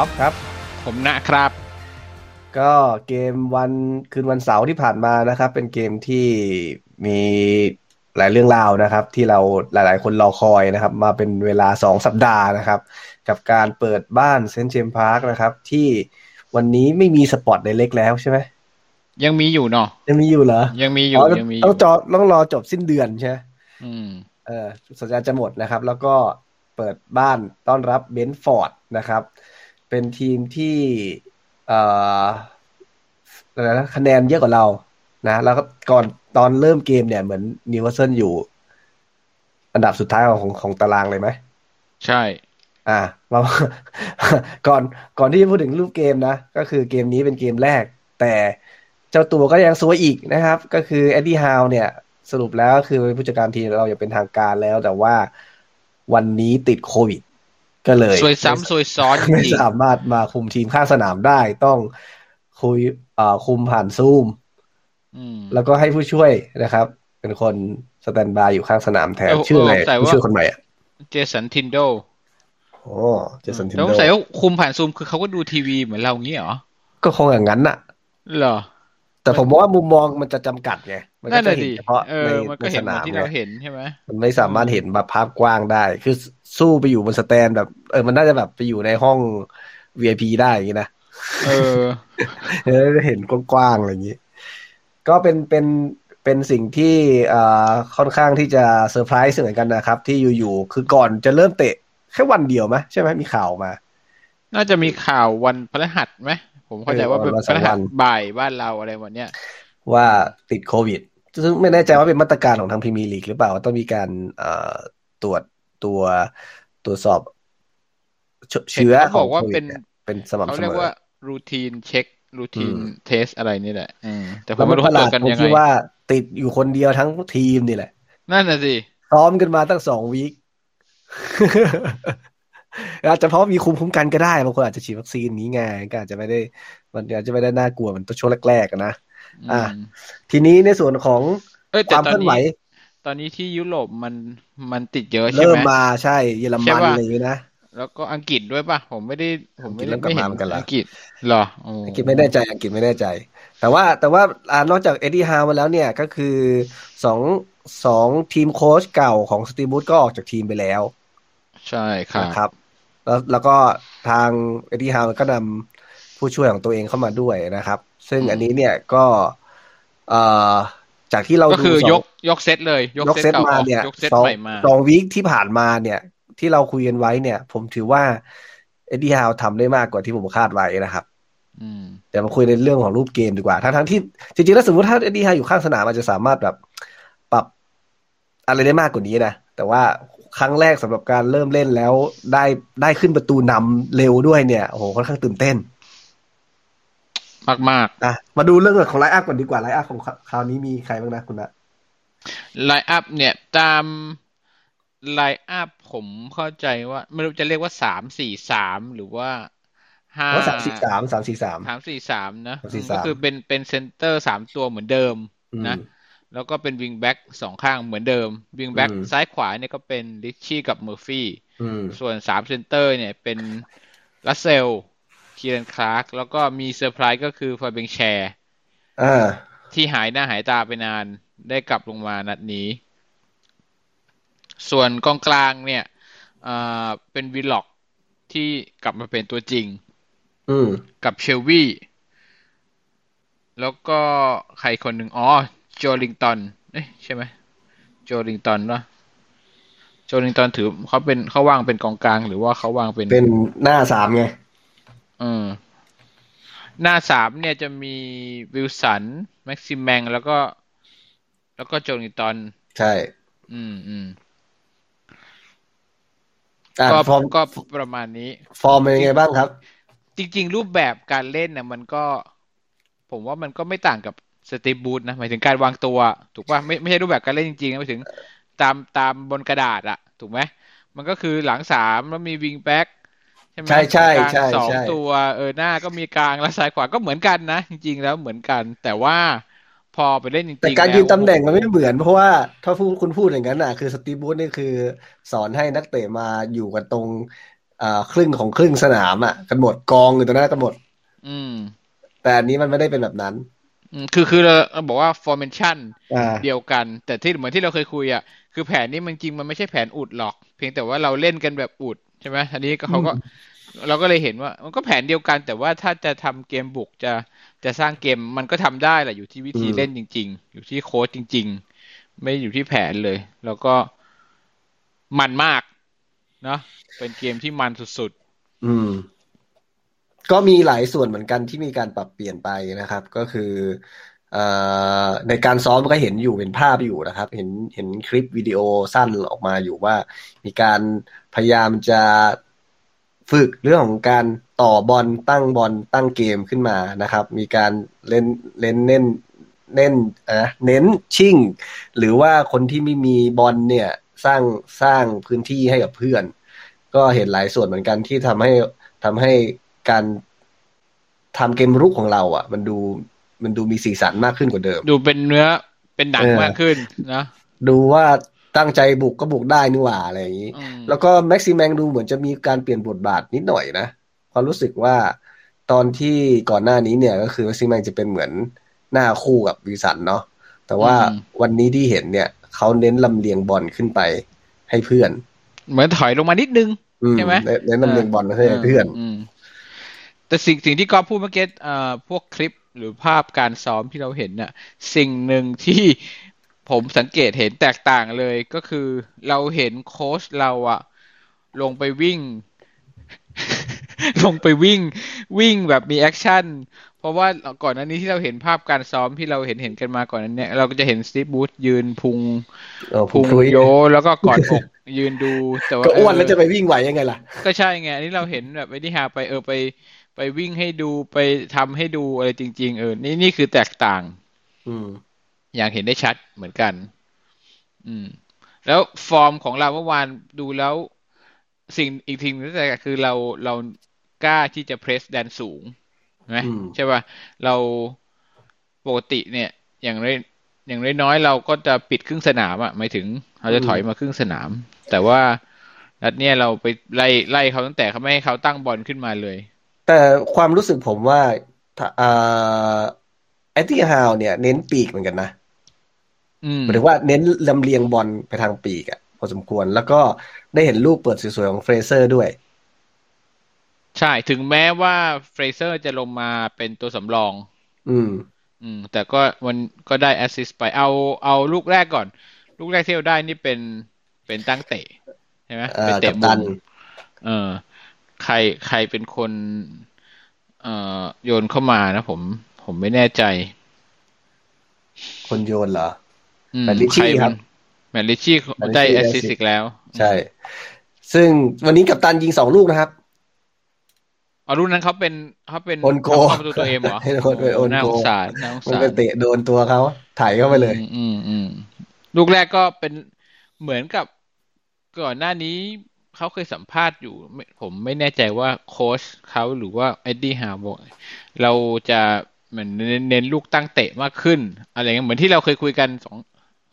กับผมก๊อฟครับ ผมนะครับ ก็เกมวันคืนวันเสาร์ที่ผ่านมานะครับ เป็นเกมที่มีหลายเรื่องราวนะครับ ที่เราหลาย ๆ คนรอคอยนะครับ มาเป็นเวลาสองสัปดาห์นะครับ กับการเปิดบ้านเซนต์เจมส์พาร์คนะครับ ที่วันนี้ไม่มี Sports Direct แล้วใช่ไหมยังมีอยู่เนาะยังมีอยู่เหรอ ยังมีอยู่อ๋อยังมีอต้อยู่งจอต้องรอจบสิ้นเดือนใช่ไหมอืมเออสัญญาจะหมดนะครับ แล้วก็เปิดบ้านต้อนรับเบรนท์ฟอร์ดนะครับ เป็นทีมที่เอ่ออะไรนะคะแนนเยอะกว่าเรา นะ แล้วก็ก่อนตอนเริ่มเกมเนี่ยเหมือนนิวคาสเซิลอยู่ อันดับสุดท้ายของของตารางเลยไหม ใช่ อ่าเราก่อนก่อนที่จะพูดถึงรูปเกมนะ ก็คือเกมนี้เป็นเกมแรก แต่เจ้าตัวก็ยังซวยอีกนะครับ ก็คือเอ็ดดี้ฮาวเนี่ย สรุปแล้วก็คือเป็นผู้จัดการทีมเราอย่างเป็นทางการแล้ว แต่ว่าวันนี้ติดโควิด ก็เลยซวยซ้ำซวยซ้อนจไม่ริงสามารถมาคุมทีมข้างสนามได้ต้องคุยเอ่อคุมผ่านซูมๆอืมแล้วก็ให้ผู้ช่วยนะครับ เป็นคนสแตนบายอยู่ข้างสนามแทนเออชื่ออะไรเออแต่ว่าผู้ช่วยคนใหม่อะเจสันทินโดโอ้เจสันทินแล้วโดใส่ว่าคุมผ่านซูมคือเขาก็ดูทีวีเหมือนเรางี้เหรอ ก็คงอย่างนั้นน่ะเหรอแต่ผมว่ามุมมองมันจะจำกัดไง มันนั่ก็นจะแหละเห็นดิเฉพาะเอในอมันก็ในเห็สนเหมืนาอนมที่ไงเราเห็นใช่ไหมมันไม่สามารถเห็นแบบภาพกว้างได้ คือ สู้ไปอยู่บนสแตนแบบ เออมันน่าจะแบบไปอยู่ในห้อง VIP ได้อย่างนี้นะเออเออเห็นกว้างๆอะไรอย่างนี้ ก็เป็นเป็นเป็นสิ่งที่เอ่อค่อนข้างที่จะเซอร์ไพรส์เหมือนกันนะครับ ที่อยู่ๆคือก่อนจะเริ่มเตะแค่วันเดียวไหมใช่ไหมมีข่าวมา น่าจะมีข่าววันพฤหัสไหมผมเข้าใจว่าเป็นเออวันพฤหัวัสนบ่ายบ้านเราอะไรวันเนี้ยว่าติดโควิดซึ่งไม่แน่ใจว่าเป็นมาตรการของทางพรีเมียร์ลีกหรือเปล่าว่าต้องมีการเอ่อตรวจ ตัวตรวจสอบเชเชื้อเห็นขเขาองบอกว่าโควิเป็ดนเนี่ยเป็นสเขาม่ำเสเรียมกอว่ารูทีนเช็ครูทีนอืมเทสอะไรนี่แหละอืมแต่ผแล้มวมัไม่นรู้ประเขาหตรลาวดจกันตรงยังไงที่ว่าติดอยู่คนเดียวทั้งทีมนี่แหละ นั่นน่ะสิซ้อมกันมาตั้งสองวีคอาจจะเพราะมีคุมคุ้มกันก็ได้บางคนอาจจะฉีดวัคซีนนี้ไงก็อาจจะไม่ได้ มันอาจจะไม่ได้น่ากลัวเหมือนตัวช่วงแรกๆอะนะอะอืมทีนี้ในส่วนของเอ้ยคแต่วามตอเคนลื่อนไหวนี้ ตอนนี้ที่ยุโรปมันมันติดเยอะใช่เริ่ไหมมมาใช่เยอรใช่มันป่ะอะไรอย่างนี้นะแล้วก็อังกฤษด้วยป่ะ ผมไม่ได้ ผมไม่ได้อังกฤษเริ่มกลับไม่เห็มานเหมือนกันเหรออัอังกฤษเหรอโอ้อังกฤษไม่แน่ใจอังกฤษไม่แน่ใจ แต่ว่าแต่ว่าอ่านอกจากเอ็ดดี้ฮาวมาแล้วเนี่ยก็คือสองสองทีมโค้ชเก่าของสตีบูธก็ออกจากทีมไปแล้ว ใช่ครับนะครับ แล้วแล้วก็ทางเอ็ดดี้ฮาวก็นำผู้ช่วยของตัวเองเข้ามาด้วยนะครับ ซึ่งอันนี้เนี่ยก็เอ่อ จากที่เราก็ดูคือสองยกยกเซตเลย ยกยกเซเซตตเก่าอมาอกเนี่ยยกเซตสองใหม่มาสอง week ที่ผ่านมาเนี่ย ที่เราคุยกันไว้เนี่ย ผมถือว่าเอ็ดดี้ฮาวทำได้มากกว่าที่ผมคาดไว้นะครับอืมเดี๋ยวมาคุยในเรื่องของรูปเกมดีกว่า ทั้งทั้งๆที่จริงๆแล้วสมมติถ้าเอ็ดดี้ฮาวอยู่ข้างสนามอาจจะสามารถแบบ ปรับอะไรได้มากกว่านี้นะ แต่ว่าครั้งแรกสำหรับการเริ่มเล่นแล้วได้ได้ขึ้นประตูนำเร็วด้วยเนี่ยโอ้โหค่อนข้างตื่นเต้น มากมากอะมาดูเรื่องของ line up ก่อนดีกว่า line up ของคราวนี้มีใครบ้างนะคุณนะ line up เนี่ยตาม line up ผมเข้าใจว่าไม่รู้จะเรียกว่าสามสี่สามหรือว่าห้าเพราะสามสี่สามสามสี่สามสามสี่สามนะสามสี่อืมสามก็คือเป็นเป็นเซนเตอร์สามตัวเหมือนเดิมอืมนะ แล้วก็เป็นวิงแบ็กสองข้างเหมือนเดิม วิงแบ็กอืมซ้ายขวาเนี่ยก็เป็นริตชี่กับเมอร์ฟี่อืมส่วนสามเซนเตอร์เนี่ยเป็นลาสเซลส์ คีรันคลาร์กแล้วก็มีเซอร์ไพรส์ก็คือฟาเบียน แชร์อ่าที่หายหน้าหายตาไปนานได้กลับลงมานัดนี้ ส่วนกองกลางเนี่ยอ่าเป็นวิลล็อกที่กลับมาเป็นตัวจริงอืมกับเชลวีแล้วก็ใครคนหนึ่งอ๋อโจลิงตันเอ๊ะใช่ไหมโจลิงตันวะโจลิงตันถือเขาเป็นเขาวางเป็นกองกลาง หรือว่าเขาวางเป็นเป็นหน้าสามไงเออหน้าสามเนี่ยจะมีวิลสัน แม็กซิมแมง แล้วก็ แล้วก็โจลิงตันใช่ อืมอืมอ่าก็ฟอร์มก็ประมาณนี้ ฟอร์มเป็นยังไงบ้างครับ จริง ๆ รูปแบบการเล่นเนี่ยมันก็ ผมว่ามันก็ไม่ต่างกับสตีฟ บรูซนะหมายถึงการวางตัว ถูกป่ะไม่ไม่ใช่รูปแบบการเล่นจริงๆนะหมายถึงตามตามบนกระดาษอะถูกไหมมันก็คือหลังสามแล้วมีวิงแบ็ก ใช่ไหมใช่ใช่กลางใช่สองใช่ตัวเออหน้าก็มีกลางแล้วซ้ายขวาก็เหมือนกันนะจริงๆแล้วเหมือนกัน แต่ว่าพอไปเล่นจริงๆแต่การยืนแล้วตำแหน่งมันไม่เหมือนเพราะว่าถ้าพูดคุณพูดอย่างนั้นอะ คือสตีฟบูธนี่คือสอนให้นักเตะมาอยู่กันตรงอ่าครึ่งของครึ่งสนามอะกันหมดกองอยู่ตรงนั้นกันหมด อืม แต่อันนี้มันไม่ได้เป็นแบบนั้นอืมคือคือเราเราบอกว่า formation อ่าเดียวกัน แต่ที่เหมือนที่เราเคยคุยอะคือแผนนี้มันจริงมันไม่ใช่แผนอุดหรอก เพียงแต่ว่าเราเล่นกันแบบอุด ใช่ไหมทีนี้ก็เขาก็เราก็เลยเห็นว่า มันก็แผนเดียวกัน แต่ว่าถ้าจะทำเกมบุกจะจะสร้างเกมมันก็ทำได้แหละอยู่ที่วิธีอืมเล่นจริง ๆ อยู่ที่โค้ชจริง ๆ ไม่อยู่ที่แผนเลย แล้วก็มันมากเนาะเป็นเกมที่มันสุดอืม ก็มีหลายส่วนเหมือนกันที่มีการปรับเปลี่ยนไปนะครับ ก็คือเอ่อในการซ้อมก็เห็นอยู่เป็นภาพอยู่นะครับ เห็นเห็นคลิปวิดีโอสั้นออกมาอยู่ว่า มีการ พยายามจะฝึกเรื่องของการต่อบอลตั้งบอลตั้งเกมขึ้นมานะครับ มีการเล่นเล่นเน้นเน้นอะเน้นชิ่ง หรือว่าคนที่ไม่มีบอลเนี่ยสร้างสร้างพื้นที่ให้กับเพื่อน ก็เห็นหลายส่วนเหมือนกันที่ทำให้ทำให้การทำเกมรุกของเราอะ มันดูมันดูมีสีสันมากขึ้นกว่าเดิมๆดูเป็นเนื้อเป็นหนังเออมากขึ้นนะดูว่า ตั้งใจบุกก็บุกได้นี่หว่าอะไรอย่างนี้อืมแล้วก็แม็กซิแมงดูเหมือนจะมีการเปลี่ยนบทบาทนิดหน่อยนะความรู้สึกว่าตอนที่ก่อนหน้านี้เนี่ย ก็คือแม็กซิแมงจะเป็นเหมือนหน้าคู่กับวิสันเนาะแต่ว่าวันนี้ที่เห็นเนี่ยเขาเน้นลำเลียงบอลขึ้นไปให้เพื่อน เหมือนถอยลงมานิดนึงอืมใช่ไหมเน้นเน้นลำเลียงบอลให้เพื่อนมแต่สิ่งสิ่งที่ก๊อฟพูดเมื่อกี้เอ่อพวกคลิปหรือภาพการซ้อมที่เราเห็นน่ะ สิ่งหนึ่งที่ ผมสังเกตเห็นแตกต่างเลยก็คือเราเห็นโค้ชเราอะลงไปวิ่ง ลงไปวิ่ง วิ่งแบบมี action เพราะว่าก่อนหน้านี้ที่เราเห็นภาพการซ้อมที่เราเห็นเห็นกันมาก่อนนั้นเนี่ยเราก็จะเห็นสตีฟ บรูซยืนพุงเออพุงคุยโยแล้วก็กอดอกยืนดูแต่ว่าก็อ้วนแล้วจะไปวิ่งไหวยังไงล่ะ ก็ใช่ไงอันนี้เราเห็นแบบไอ้นี่ฮาไปเออไป ไปวิ่งให้ดูไปทำให้ดูอะไรจริง ๆ เออนี่นี่คือแตกต่าง อืม อย่างเห็นได้ชัดเหมือนกัน อืม แล้วฟอร์มของเราเมื่อวานดูแล้วสิ่งอีกทีหนึงที่แตกต่างคือเราเรากล้าที่จะเพรสแดนสูงใช่ไหมอืมใช่ป่ะเราปกติเนี่ย อย่างน้อยอย่างน้อยๆเราก็จะปิดครึ่งสนามอะหมายถึงเราจะถอยมาครึ่งสนาม แต่ว่านัดเนี้ยเราไปไล่ไล่เขาตั้งแต่เขาไม่ให้เขาตั้งบอลขึ้นมาเลย แต่ความรู้สึกผมว่าถ้าอ่าเอ็ดดี้ฮาวเนี่ย เน้นปีกเหมือนกันนะอืม หมายถึงว่าเน้นลำเลียงบอลไปทางปีกอะพอสมควร แล้วก็ได้เห็นลูกเปิดสวยๆของเฟรเซอร์ด้วย ใช่ถึงแม้ว่าเฟรเซอร์จะลงมาเป็นตัวสำรอง อืม อืม แต่ก็มันก็ได้ assist ไปเอาเอาลูกแรกก่อน ลูกแรกที่เราได้นี่เป็นเป็นตั้งเตะใช่ไหมเอ่อเป็นเตะกัปตัมุนมเออ ใครใครเป็นคน เอ่อโยนเข้ามานะผม ผมไม่แน่ใจ คนโยนเหรออืม แมตลิชี่ใครครัมับนแมตลิชี่แมตลิชี่ได้ได้แอสซิส assist ต์อีกแล้ว ใช่ ซึ่งวันนี้กัปตันยิงสองลูกนะครับเอารุ่นนั้นเขาเป็นเขาเป็นโอนโกเขาเข้าประตูตัวเองเหรอให้โอนโอนน่าโกสงสารน่าสงมันสารไปเตะโดนตัวเขาถ่ายเข้าไปเลยอืมอืมอืมลูกแรกก็เป็นเหมือนกับก่อนหน้านี้เขาเคยสัมภาษณ์อยู่ไม่ผมไม่แน่ใจว่าโค้ชเขาหรือว่าเอ็ดดี้ฮาวบอกเราจะเหมือนเน้นเน้นลูกตั้งเตะมากขึ้น อะไรเงี้ยเหมือนที่เราเคยคุยกันสอง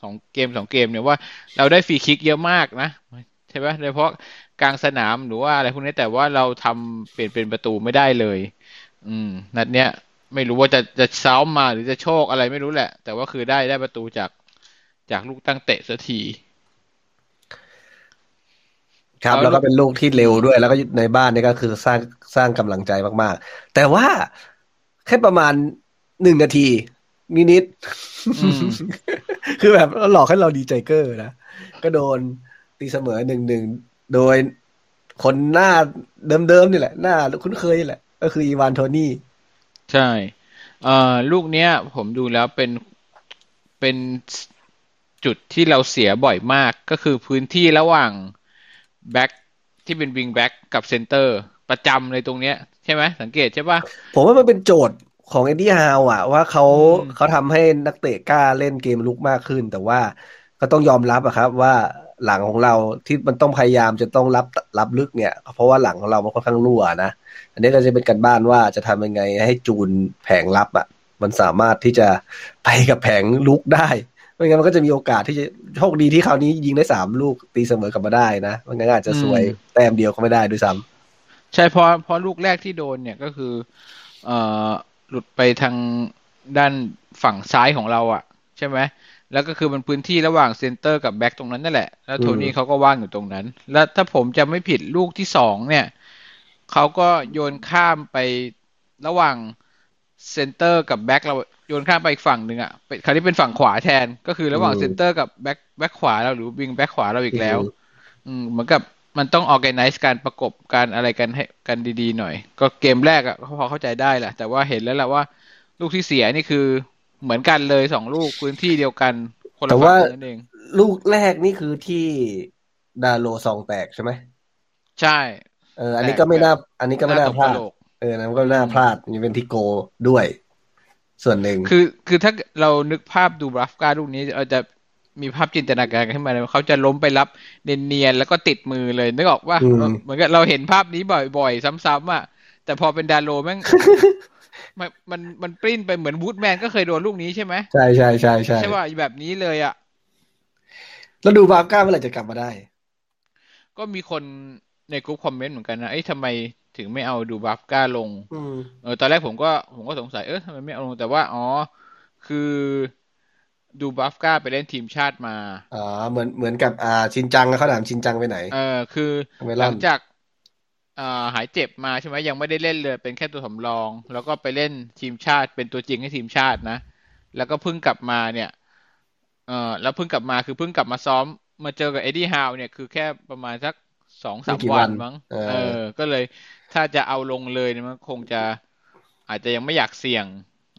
สองเกมสองเกมเนี่ยว่าเราได้ฟรีคิกเยอะมากนะใช่ไหมโดยเฉพาะกลางสนามหรือว่าอะไรพวกนี้แต่ว่าเราทำเปลี่ยนเป็นประตูไม่ได้เลย อืม นัดเนี้ยไม่รู้ว่าจะจะซ้อมมาหรือจะโชคอะไรไม่รู้แหละ แต่ว่าคือได้ได้ประตูจากจากลูกตั้งเตะสักที ครับเอาแล้วก็เป็นลูกที่เร็วด้วย แล้วก็ในบ้านนี่ก็คือสร้างสร้างกำลังใจมากๆ แต่ว่าแค่ประมาณหนึ่งนาที นิดอืมๆคือแบบหลอกให้เราดีใจเกอร์นะ ก็โดนตีเสมอหนึ่งหนึ่งโดยคนหน้าเดิมๆนี่แหละ หน้าคุ้นเคยนี่แหละ ก็คืออีวานโทนี่ ใช่ เอ่อลูกเนี้ย ผมดูแล้วเป็นเป็นจุดที่เราเสียบ่อยมากก็คือพื้นที่ระหว่างแบ็คที่เป็นวิงแบ็คกับเซนเตอร์ประจำเลยตรงเนี้ย ใช่ไหมสังเกตใช่ปะผมว่ามันเป็นโจทย์ ของเอ็ดดี้ฮาวอะว่าเขาอืมเขาทำให้นักเตะกล้าเล่นเกมรุกมากขึ้น แต่ว่าก็ต้องยอมรับอะครับว่าหลังของเราที่มันต้องพยายามจะต้องรับรับลึกเนี่ย เพราะว่าหลังของเรามันค่อนข้างรั่วนะอันนี้ก็จะเป็นการบ้านว่าจะทำยังไงให้จูนแผงรับอะมันสามารถที่จะไปกับแผงลุกได้ไม่งั้นมันก็จะมีโอกาสที่จะโชคดีที่คราวนี้ยิงได้สามลูกตีเสมอกลับมาได้นะไม่งั้นอาจจะสวยแต้มเดียวก็ไม่ได้ด้วยซ้ำใช่เพราะเพราะลูกแรกที่โดนเนี่ยก็คือ เอ่อ หลุดไปทางด้านฝั่งซ้ายของเราอะ่ะ ใช่ไหมแล้วก็คือมันพื้นที่ระหว่างเซนเตอร์กับแบ็กตรงนั้นนั่นแหละ แล้วโทนี่เขาก็ว่างอยู่ตรงนั้น แล้วถ้าผมจะไม่ผิดลูกที่สองเนี่ย เขาก็โยนข้ามไประหว่างเซนเตอร์กับแบ็กเราโยนข้ามไปอีกฝั่งหนึ่งอะ่ะคราวนี้เป็นฝั่งขวาแทน ก็คือระหว่างเซนเตอร์กับแบ็กแบ็กขวาเราหรือวิงแบ็กขวาเราอีกแล้ว อืมเหมือนกับ มันต้อง organize การประกบกันอะไรกันให้กันดีๆหน่อย ก็เกมแรกอะ่ะพอเข้าใจได้แหละแต่ว่าเห็นแล้วแหละว่า ลูกที่เสียนี่คือเหมือนกันเลยสองลูกพื้นที่เดียวกัน คนละฝั่งนั่นเอง ลูกแรกนี่คือที่ดาโลซองแตกใช่ไหมใช่เอออันนี้ก็ไม่น่า อันนี้ก็ไม่น่าพลาดเออนั้นก็น่าพลาดนี่เป็นที่โกด้วย ส่วนหนึ่งคือคือถ้าเรานึกภาพดูบราฟกาลูกนี้เราจะ มีภาพจินตนาการขึ้นมาเลยเขาจะล้มไปรับเนียนๆแล้วก็ติดมือเลยนึกออกว่าเหมือนกับเราเห็นภาพนี้บ่อยๆ ซ้ำๆอะแต่พอเป็นดาโลแม่งมันมันมันปริ้นไปเหมือนวูดแมนก็เคยโดนลูกนี้ใช่ไหมใช่ใช่ใช่ใช่ใช่ว่าแบบนี้เลยอะแล้วดูบาก้าเมื่อไหร่จะกลับมาได้ ก็มีคนในกลุ่มคอมเมนต์เหมือนกันนะเอ้ยทำไมถึงไม่เอาดูบาก้าลงเออตอนแรกผมก็ผมก็สงสัยเออทำไมไม่เอาลงแต่ว่าอ๋อ คือ ดูบราฟก้าไปเล่นทีมชาติมาอ๋อเหมือนเหมือนกับอ่าชินจังเขาถามชินจังไปไหน เออคือหลังจากอ่าหายเจ็บมาใช่ไหมยังไม่ได้เล่นเลย เป็นแค่ตัวสำรอง แล้วก็ไปเล่นทีมชาติ เป็นตัวจริงให้ทีมชาตินะ แล้วก็เพิ่งกลับมาเนี่ยเออแล้วเพิ่งกลับมาคือเพิ่งกลับมาซ้อมมาเจอกับเอ็ดดี้ฮาวเนี่ยคือแค่ประมาณสักสองสามวันมั้งเออ ก็เลยถ้าจะเอาลงเลยเนี่ยมันคงจะอาจจะยังไม่อยากเสี่ยง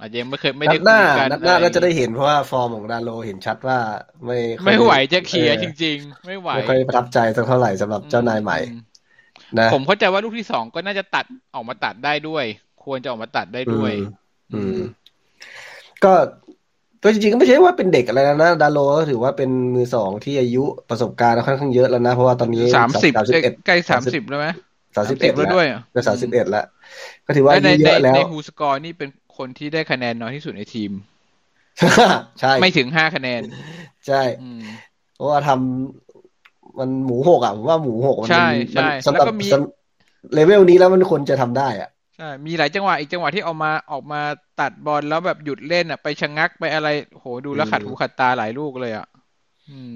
อาจจะยังไม่เคยไม่ได้คุยกันนัดหน้าน่าจะได้เห็นเพราะว่าฟอร์มของดาโลเห็นชัดว่าไม่ไม่ไหวจะเคลียร์จริง ๆ ไม่ไหวไม่ค่อยประทับใจสักเท่าไหร่สำหรับเจ้านายใหม่นะผมเข้าใจว่าลูกที่สองก็น่าจะตัดออกมาตัดได้ด้วย ควรจะออกมาตัดได้ด้วย อืม ก็ก็จริงๆก็ไม่ใช่ว่าเป็นเด็กอะไรนะดาโลก็ถือว่าเป็นมือสองที่อายุประสบการณ์ค่อนข้างเยอะแล้วนะ เพราะว่าตอนนี้สามสิบใกล้สามสิบแล้วไหมสามสิบเอ็ดแล้วด้วยก็สามสิบเอ็ดแล้วก็ถือว่าอายุเยอะแล้วในฮูสกอร์นี่เป็น คนที่ได้คะแนนน้อยที่สุดในทีม ใช่ ไม่ถึงห้าคะแนน ใช่เพราะว่าทำมันหมูหกอะผมว่าหมูหกมันใช่ใช่แล้วก็มีเลเวลนี้แล้วมันควรจะทำได้อะใช่มีหลายจังหวะอีกจังหวะที่ออกมาออกมาตัดบอลแล้วแบบหยุดเล่นอะ ไปชะงักไปอะไรโหดูแล้วขัดหูขัดตาหลายลูกเลยอะ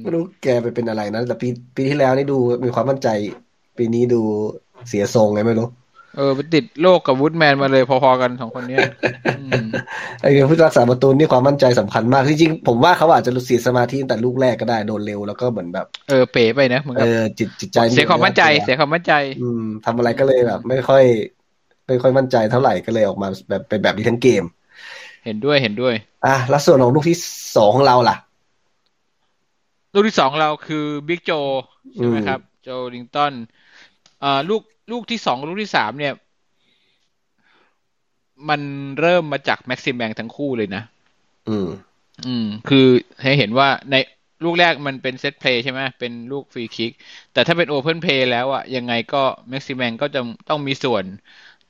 ไม่รู้แกไปเป็นอะไรนะแต่ปีปีที่แล้วนี่ดูมีความมั่นใจ ปีนี้ดูเสียทรงไงไม่รู้ เออไปติดโลกกับวูดแมนมาเลยพอๆกันสองคนนี้ไอ้ผู้รักษาประตูนี่ความมั่นใจสำคัญมาก จริงๆ ผมว่าเขาอาจจะเสียสมาธิตั้งแต่ลูกแรกก็ได้โดนเร็วแล้วก็เหมือนแบบ เออเป๋ไปนะเหมือนกับเออจิตจิตใจ เสียความมั่นใจ เสียความมั่นใจ อืมทำอะไรก็เลยแบบ ไม่ค่อย ไม่ค่อยมั่นใจเท่าไหร่ก็เลยออกมาแบบเป็นแบบนี้ทั้งเกม เห็นด้วยเห็นด้วย อะแล้วส่วนของลูกที่สองของเราล่ะ ลูกที่สองเราคือบิ๊กโจใช่ไหมครับ โจลิงตันอ่าลูก ลูกที่สองลูกที่สามเนี่ย มันเริ่มมาจากแม็กซิแมงทั้งคู่เลยนะ อืม อืม คือให้เห็นว่าในลูกแรกมันเป็น set play ใช่ไหมเป็นลูกฟรีคิก แต่ถ้าเป็น open play แล้วอะยังไงก็แม็กซิแมงก็จะต้องมีส่วน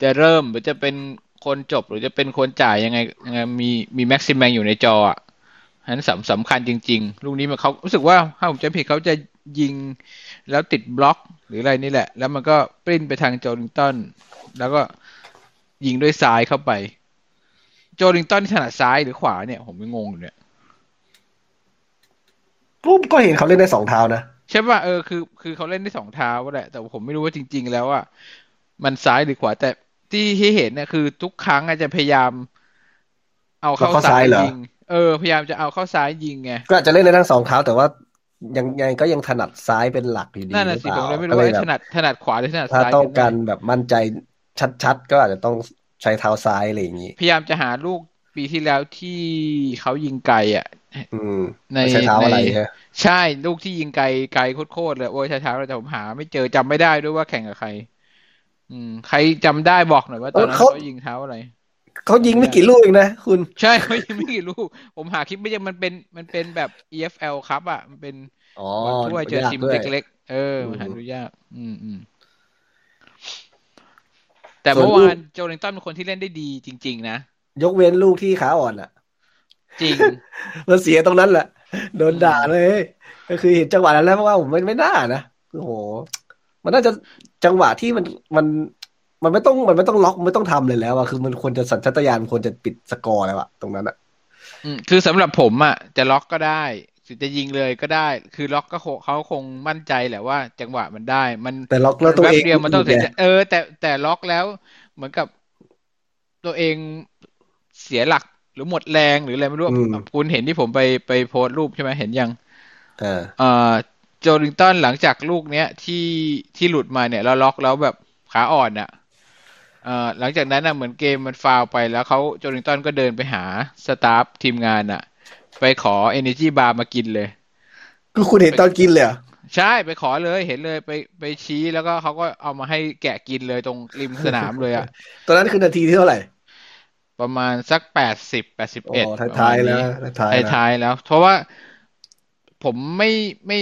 จะเริ่มหรือจะเป็นคนจบหรือจะเป็นคนจ่ายยังไงยังไงมีมีแม็กซิมแบงอยู่ในจออะนั้นสำสำคัญจริง ๆ ลูกนี้มันเขารู้สึกว่าถ้าผมจำผิดเขาจะยิง แล้วติดบล็อกหรืออะไรนี่แหละ แล้วมันก็ปริ้นไปทางโจลิงตันแล้วก็ยิงด้วยซ้ายเข้าไป โจลิงตันถนัดซ้ายหรือขวาเนี่ย ผมไม่งงอยู่เนี่ยปุ๊บก็เห็นเขาเล่นได้สองเท้านะใช่ป่ะเออคือคือเขาเล่นได้สองเท้าแหละแต่ผมไม่รู้ว่าจริง ๆ แล้วอะมันซ้ายหรือขวา แต่ที่ที่เห็นเนี่ยคือ ทุกครั้งอาจจะพยายาม เอาเข้าซ้ายยิงเออพยายามจะเอาเข้าซ้ายยิงไงก็อาจจะเล่นได้ทั้งสองเท้าแต่ว่า ยังไงก็ยังถนัดซ้ายเป็นหลักอยู่ดีนั่นแหละสิผมเลยไม่รู้ว่าถนัดถนัดขวาหรือถนัดซ้ายถ้าต้องการแบบมั่นใจชัดๆ ก็อาจจะต้องใช้เท้าซ้ายอะไรอย่างนี้ พยายามจะหาลูกปีที่แล้วที่เขายิงไกลอะในใช้เท้าอะไรใช่ลูกที่ยิงไกลไกลโคตรเลยโอ้ยใช้เท้าแต่ผมหา ไม่เจอจำไม่ได้ด้วยว่าแข่งกับใคร อืม ใครจำได้บอกหน่อยว่าตอนนั้นเขายิงเท้าอะไร เขายิงไม่กี่ลูกเองนะคุณ ใช่เขายิงไม่กี่ลูก ผมหาคลิปไม่ยังมันเป็นมันเป็นแบบ EFL ครับอะ มันเป็นถ้วยเจอทีมเล็กๆเออหาดูยาก อืมอืมแต่เมื่อวานโจลิงตันเป็นคนที่เล่นได้ดีจริง ๆ นะ ยกเว้นลูกที่ขาอ่อนอะ จริง มันเสียตรงนั้นแหละ โดนด่าเลย ก็คือเห็นจังหวะนั้นแล้วเพราะว่าผมไม่ไม่น่านะโอ้โห มันน่าจะจังหวะที่มันมัน มันไม่ต้องมันไม่ต้องล็อกไม่ต้องทำเลยแล้วอะคือมันควรจะสัญชาตญาณควรจะปิดสกอร์แล้วอะตรงนั้นอะอืมคือสำหรับผมอะจะล็อกก็ได้หรือจะยิงเลยก็ได้ คือล็อกก็คงเขาคงมั่นใจแหละว่า จังหวะมันได้ มันแต่ล็อกแล้วตัวแป๊บเองเดียวมันต้องไงเสียเออ แต่แต่ล็อกแล้วเหมือนกับตัวเองเสียหลักหรือหมดแรงหรืออะไรไม่รู้อืมคุณเห็นที่ผมไปไปโพสต์รูปใช่ไหมเห็นยังอ่าเอ่อโจลิงตันหลังจากลูกเนี้ยที่ที่หลุดมาเนี่ย แล้วล็อกแล้วแบบขาอ่อนอะเอ่อ หลังจากนั้นอะเหมือนเกมมันฟาวไปแล้วเขาโจลิงตันก็เดินไปหาสตาฟทีมงานอะไปขอ Energy Bar มากินเลยคือคุณเห็นตอนกินเลยเหรอใช่ไปขอเลยเห็นเลยไปไปชี้แล้วก็เขาก็เอามาให้แกะกินเลยตรงริมสนามเลยอะตอนนั้นคือนาทีที่เท่าไหร่ ประมาณสักแปดสิบแปดสิบอ๋เอ็ดอท้ายๆแล้วท้ายๆแล้วท้ายๆแล้ว เพราะว่าผมไม่ไม่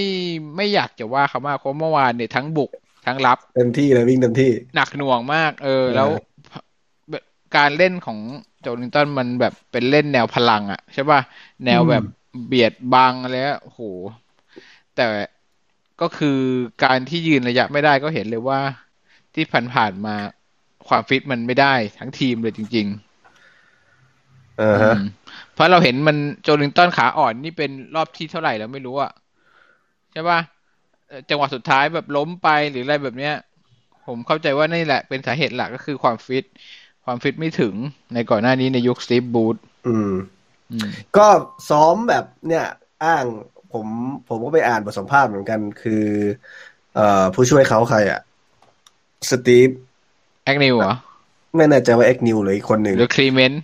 ไม่อยากจะว่าเขามากเพราะเมื่อวานเนี่ยทั้งบุก ทั้งรับ เต็มที่เลยวิ่งเต็มที่ หนักหน่วงมากเออเออ แล้วการเล่นของโจลิงตันมันแบบเป็นเล่นแนวพลังอะใช่ป่ะ แนวแบบเบียดบังแล้วโอ้โห แต่ก็คือการที่ยืนระยะไม่ได้ก็เห็นเลยว่า ที่ผ่านๆมาความฟิตมันไม่ได้ทั้งทีมเลยจริงๆอ่าฮะอืมเพราะเราเห็นมันโจลิงตันขาอ่อนนี่เป็นรอบที่เท่าไหร่แล้วไม่รู้อะใช่ป่ะเอ่อ จังหวะสุดท้ายแบบล้มไปหรืออะไรแบบเนี้ย ผมเข้าใจว่านี่แหละเป็นสาเหตุหลักก็คือความฟิต ความฟิตไม่ถึงในก่อนหน้านี้ในยุคสตีฟบูธอืมอืมก็ซ้อมแบบเนี่ย อ้างผมผมก็ไปอ่านบทสัมภาษณ์เหมือนกันคือ เอ่อผู้ช่วยเขาใครอะสตีฟแอกนิวเหรอ ไม่แน่ใจว่าแอกนิวหรืออีกคนหนึ่งหรือคลีเมนต์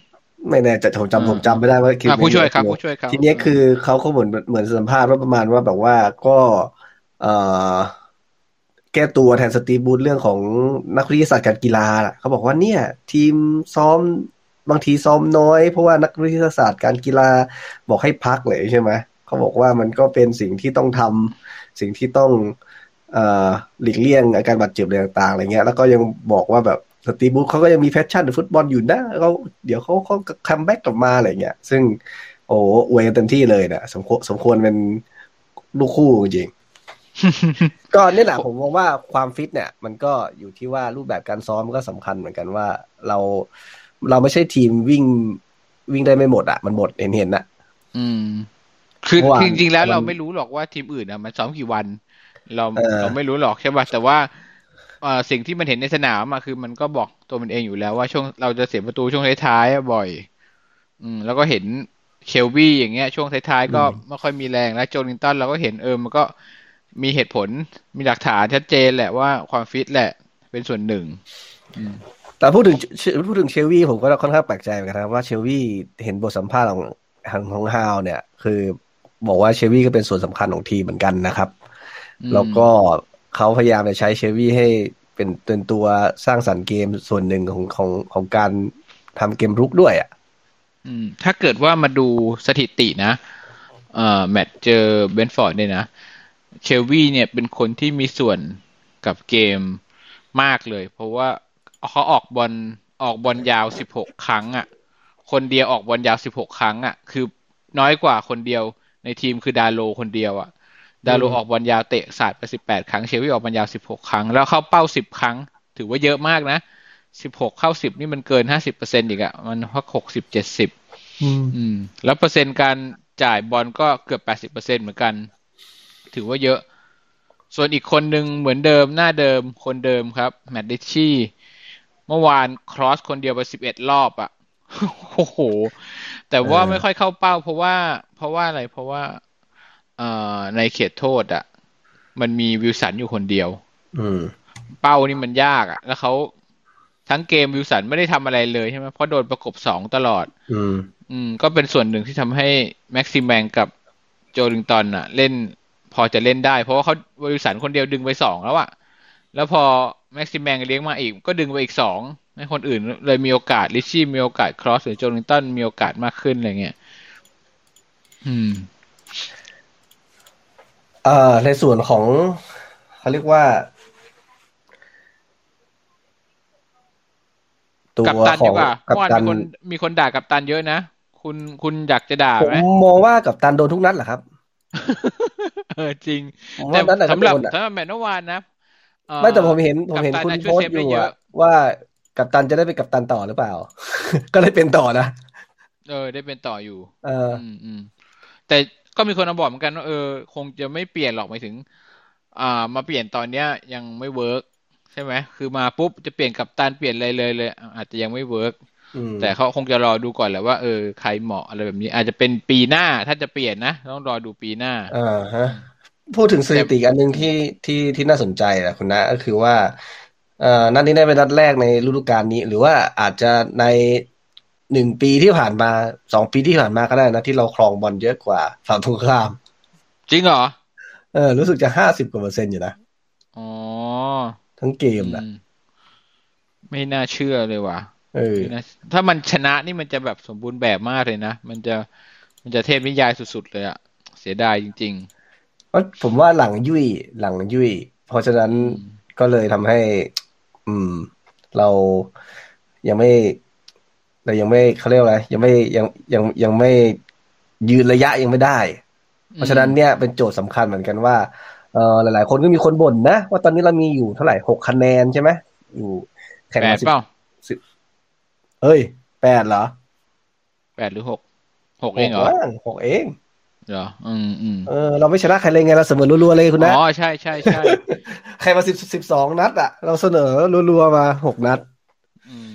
ไม่แน่ใจผมจำผมจำไม่ได้ว่าคิดอะผู้ช่วยครับไม่ผู้ช่วยครับทีเนี้ยคือเขาเขาเหมือนเหมือนสัมภาษณ์ว่าประมาณว่าแบบว่าก็เอ่อ แก้ตัวแทนสตีฟ บรูซเรื่องของนักวิทยาศาสตร์การกีฬาเขาบอกว่าเนี่ย ทีมซ้อมบางทีซ้อมน้อย เพราะว่านักวิทยาศาสตร์การกีฬาบอกให้พักเลยใช่ไหมเขาบอกว่ามันก็เป็นสิ่งที่ต้องทำสิ่งที่ต้องหลีกเลี่ยงอาการบาดเจ็บอะไรต่างๆอะไรเงี้ย แล้วก็ยังบอกว่าแบบสตีฟ บรูซเขาก็ยังมี passion ในฟุตบอลอยู่นะเขาเดี๋ยวเขาเขา comeback กลับมาอะไรเงี้ย ซึ่งโอ้อวยกันเต็มที่เลยนะสมควรสมควรเป็นลูกคู่จริง ก็นี่แหละผมมองว่าความฟิตเนี่ย มันก็อยู่ที่ว่ารูปแบบการซ้อมก็สำคัญเหมือนกันว่าเราเราไม่ใช่ทีมวิ่งวิ่งได้ไม่หมดอะ มันหมดเห็นเห็นๆนะอืมคือเมื่อวานคือจริงๆแล้วมันเราไม่รู้หรอกว่าทีมอื่นอะมันซ้อมกี่วัน เราเออเราไม่รู้หรอกใช่ป่ะแต่ว่าเอ่อสิ่งที่มันเห็นในสนามอะคือมันก็บอกตัวมันเองอยู่แล้วว่าช่วงเราจะเสียประตูช่วงท้ายๆอะบ่อย อืม แล้วก็เห็นเคลวี่อย่างเงี้ย ช่วงท้ายๆก็ไม่ค่อยมีแรงแล้วโจลิงตันเราก็เห็นเออมันก็ มีเหตุผลมีหลักฐานชัดเจนแหละว่าความฟิตแหละเป็นส่วนหนึ่งอืมแต่พูดถึงพูดถึงเชลวีผมก็ค่อนข้างแปลกใจเหมือนกันนะครับว่าเชลวีเห็นบทสัมภาษณ์ของของของฮาวเนี่ย คือบอกว่าเชลวีก็เป็นส่วนสำคัญของทีมเหมือนกันนะครับอืมแล้วก็เขาพยายามจะใช้เชลวีให้เป็นเป็นตัวสร้างสรรค์เกมส่วนหนึ่งของของของการทำเกมรุกด้วยอะอืมถ้าเกิดว่ามาดูสถิตินะเอ่อแมตช์เจอเบรนท์ฟอร์ดเนี่ยนะ เชลวีเนี่ยเป็นคนที่มีส่วนกับเกมมากเลย เพราะว่าเขาออกบอลออกบอลยาวสิบหกครั้งอะ คนเดียวออกบอลยาวสิบหกครั้งอะ คือน้อยกว่าคนเดียวในทีมคือดาร์โลว์คนเดียวอะ ดาร์โลว์อืมออกบอลยาวเตะศาสตร์ไปสิบแปดครั้งเชลวีออกบอลยาวสิบหกครั้ง แล้วเข้าเป้าสิบครั้ง ถือว่าเยอะมากนะสิบหกเข้าสิบนี่มันเกินห้าสิบเปอร์เซ็นต์อีกอะ มันพักหกสิบเจ็ดสิบอืม แล้วเปอร์เซ็นต์การจ่ายบอลก็เกือบแปดสิบเปอร์เซ็นเหมือนกัน ถือว่าเยอะ ส่วนอีกคนหนึ่งเหมือนเดิมหน้าเดิมคนเดิมครับ แมดดิชชี่เมื่อวานครอสคนเดียวไปสิบเอ็ดรอบอะโอ้โห แต่ว่าเออไม่ค่อยเข้าเป้า เพราะว่า เพราะว่าอะไร เพราะว่า เอ่อในเขตโทษอะมันมีวิลสันอยู่คนเดียว อืม เป้านี่มันยากอะแล้วเขาทั้งเกมวิลสันไม่ได้ทำอะไรเลยใช่ไหมเพราะโดนประกบสองตลอด อืม อืม ก็เป็นส่วนหนึ่งที่ทำให้แม็กซิมแมงกับโจลิงตันอะ เล่น พอจะเล่นได้ เพราะว่าเขาบริสันคนเดียวดึงไปสองแล้วอะแล้วพอแม็กซิมแมงเลี้ยงมาอีก ก็ดึงไปอีกสองให้คนอื่นเลยมีโอกาสลิชชี่มีโอกาสครอสหรือโจลิงตันมีโอกาสมากขึ้นอะไรเงี้ยอืมเอ่อในส่วนของเขาเรียกว่า ตัวกัปตันขอดีงกว่ากัปเมื่อวานตัมีนคนมีคนด่ากัปตันเยอะนะ คุณคุณอยากจะด่าผมไหมมองว่ากัปตันโดนทุกนัดแหละครับ เออจริงผมแต่ว่านัดไหนก็สำหรับโดนอะสำหรับแมตช์เมื่อวานนะเอ่อไม่แต่ผมเห็นผมกัปเห็นตันคุณน่ะช่โพวยสเซฟต์อได้ยู่เยอะอะว่ากัปตันจะได้เป็นกัปตันต่อหรือเปล่า ก็เลยเป็นต่อนะเออ ได้เป็นต่ออยู่ เอออืมอืมแต่ก็มีคนมาบอกเหมือนกันว่าเออ คงจะไม่เปลี่ยนหรอกหมายถึง อ่า มาเปลี่ยนตอนเนี้ย ยังไม่ work ใช่ไหมคือมาปุ๊บจะเปลี่ยนกัปตันเปลี่ยนอะไรเลยเลย อาจจะยังไม่ work อืม แต่เขาคงจะรอดูก่อนแหละว่าเออใครเหมาะอะไรแบบนี้ อาจจะเป็นปีหน้าถ้าจะเปลี่ยนนะ ต้องรอดูปีหน้าอ่าฮะพูดถึงสถิติอันหนึ่งที่ที่ที่น่าสนใจนะคุณนะก็คือว่าเอ่อนัดนี้ได้เป็นนัดแรกในฤดูกาลนี้ หรือว่าอาจจะในหนึ่งปีที่ผ่านมาสองปีที่ผ่านมาก็ได้นะ ที่เราครองบอลเยอะกว่าฝั่งตรงข้าม จริงเหรอเออ รู้สึกจะห้าสิบกว่าเปอร์เซ็นต์อยู่นะอ๋อทั้งเกมนะอืมไม่น่าเชื่อเลยว่ะ เออไม่น่าถ้ามันชนะนี่มันจะแบบสมบูรณ์แบบมากเลยนะ มันจะมันจะเทพนิยายสุดๆเลยอะเสียดายจริงเพราะผมว่าหลังยุ่ยหลังยุ่ย เพราะฉะนั้นอืมก็เลยทำให้ อืม เรายังไม่เรายังไม่เขาเรียกว่าอะไรยังไม่ยังยังยังไม่ยืนระยะยังไม่ได้ๆเพราะฉะนั้นเนี่ยเป็นโจทย์สำคัญเหมือนกันว่าเออหลาย ๆ คนก็มีคนบ่นนะ ว่าตอนนี้เรามีอยู่เท่าไหร่หกคะแนนใช่ไหมอยู่แข่งแปมาดสิบ เปล่าเอ้ยแปดเหรอแปดหรือหกหกเองเหรอว่างหกเองเหรออืมอืมเออเราไม่ชนะใครเลยไง เราเสมอรัวๆเลยคุณนะอ๋อใช่ใช่ใช่ใครมาสิบสิบสองนัดอะ เราเสนอรัวๆมาหกนัด อืม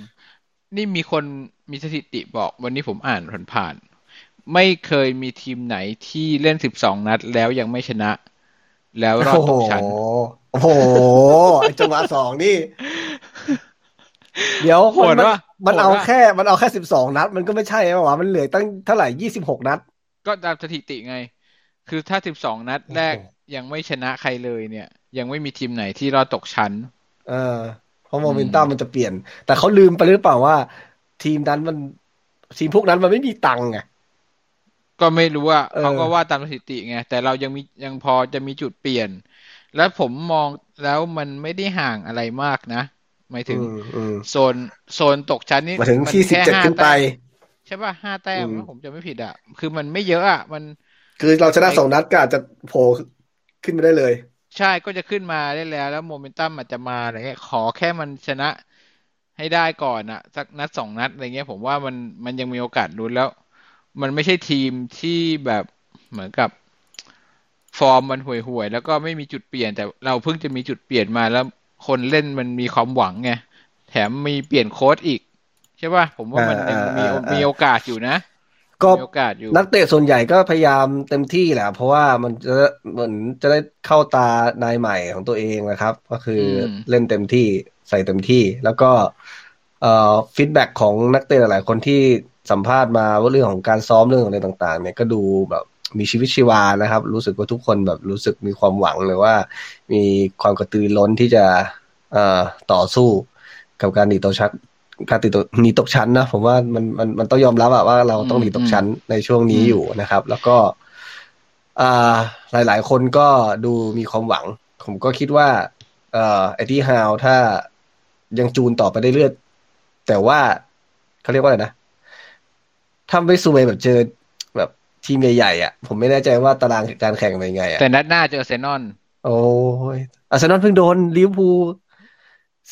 นี่มีคนมีสถิติบอกวันนี้ผมอ่านผ่านๆไม่เคยมีทีมไหนที่เล่นสิบสองนัดแล้วยังไม่ชนะ แล้วรอดโอ้โหตกชั้นโอ้โหไอ้จังหวะสองนี่ เดี๋ยวโหดมันว่ะมันโหดเอาว่ะแค่ มันเอาแค่สิบสองนัด มันก็ไม่ใช่ไหมวะมันเหลือตั้งเท่าไหร่ยี่สิบหกนัด ก็ตามสถิติไง คือถ้าสิบสองนัดแรกโอ้โหยังไม่ชนะใครเลยเนี่ย ยังไม่มีทีมไหนที่รอดตกชั้น เออ เพราะโมเมนตัมมันจะเปลี่ยน แต่เขาลืมไปหรือเปล่าว่า ทีมนั้นมันทีมพวกนั้นมันไม่มีตังค์ไงก็ไม่รู้ว่าเออเขาก็ว่าตามสถิติไงแต่เรายังมียังพอจะมีจุดเปลี่ยน แล้วผมมองแล้วมันไม่ได้ห่างอะไรมากนะ หมายถึงอืมอืมโซนโซนตกชั้นนี่มาถึงมันที่สิบแค่เจ็ดห้าขึ้นไปแต้มใช่ป่ะห้าแต้มอืมถ้าผมจะไม่ผิดอะ คือมันไม่เยอะอะมัน คือเราชนะสองนัดก็อาจจะโผล่ขึ้นมาได้เลย ใช่ก็จะขึ้นมาได้แล้ว แล้วโมเมนตัมอาจจะมาอะไรเงี้ยขอแค่มันชนะให้ได้ก่อนอะ สักนัดสองนัดอะไรเงี้ย ผมว่ามันมันยังมีโอกาสลุ้นแล้ว มันไม่ใช่ทีมที่แบบเหมือนกับฟอร์มมันห่วยๆ แล้วก็ไม่มีจุดเปลี่ยน แต่เราเพิ่งจะมีจุดเปลี่ยนมาแล้ว คนเล่นมันมีความหวังไงแถมมีเปลี่ยนโค้ชอีก ใช่ป่ะผมว่ามันยังมีอ่าอ่าอ่ามีมีโอกาสอยู่นะก็มีโอกาสอยู่นักเตะส่วนใหญ่ก็พยายามเต็มที่แหละ เพราะว่ามันจะเหมือนจะได้เข้าตานายใหม่ของตัวเองนะครับ ก็คืออมเล่นเต็มที่ใส่เต็มที่ แล้วก็เอ่อฟีดแบ็กของนักเตะหลายๆคนที่สัมภาษณ์มาว่าเรื่องของการซ้อมเรื่องอะไรต่าง ๆ เนี่ยก็ดูแบบ มีชีวิตชีวานะครับ รู้สึกว่าทุกคนแบบรู้สึกมีความหวังหรือว่า มีความกระตือร้นที่จะเอ่อต่อสู้กับการหนีตกชั้นการติดตกหนีตกชั้นนะผมว่ามันมันมันต้องยอมรับอะว่าเราต้องหนีตกชั้นในช่วงนี้อยู่นะครับ แล้วก็อ่าหลาย ๆ คนก็ดูมีความหวัง ผมก็คิดว่า เอ่อไอที่ฮาวถ้ายังจูนต่อไปได้เรื่อยแต่ว่าเขาเรียกว่าอะไรนะถ้าไม่ซวยแบบเจอ ทีมใหญ่ๆอะ ผมไม่แน่ใจว่าตารางการแข่งเป็นยังไงอะ แต่นัดหน้าเจออาร์เซนอลโอ้ยอาร์เซนอลเพิ่งโดนลิเวอร์พูล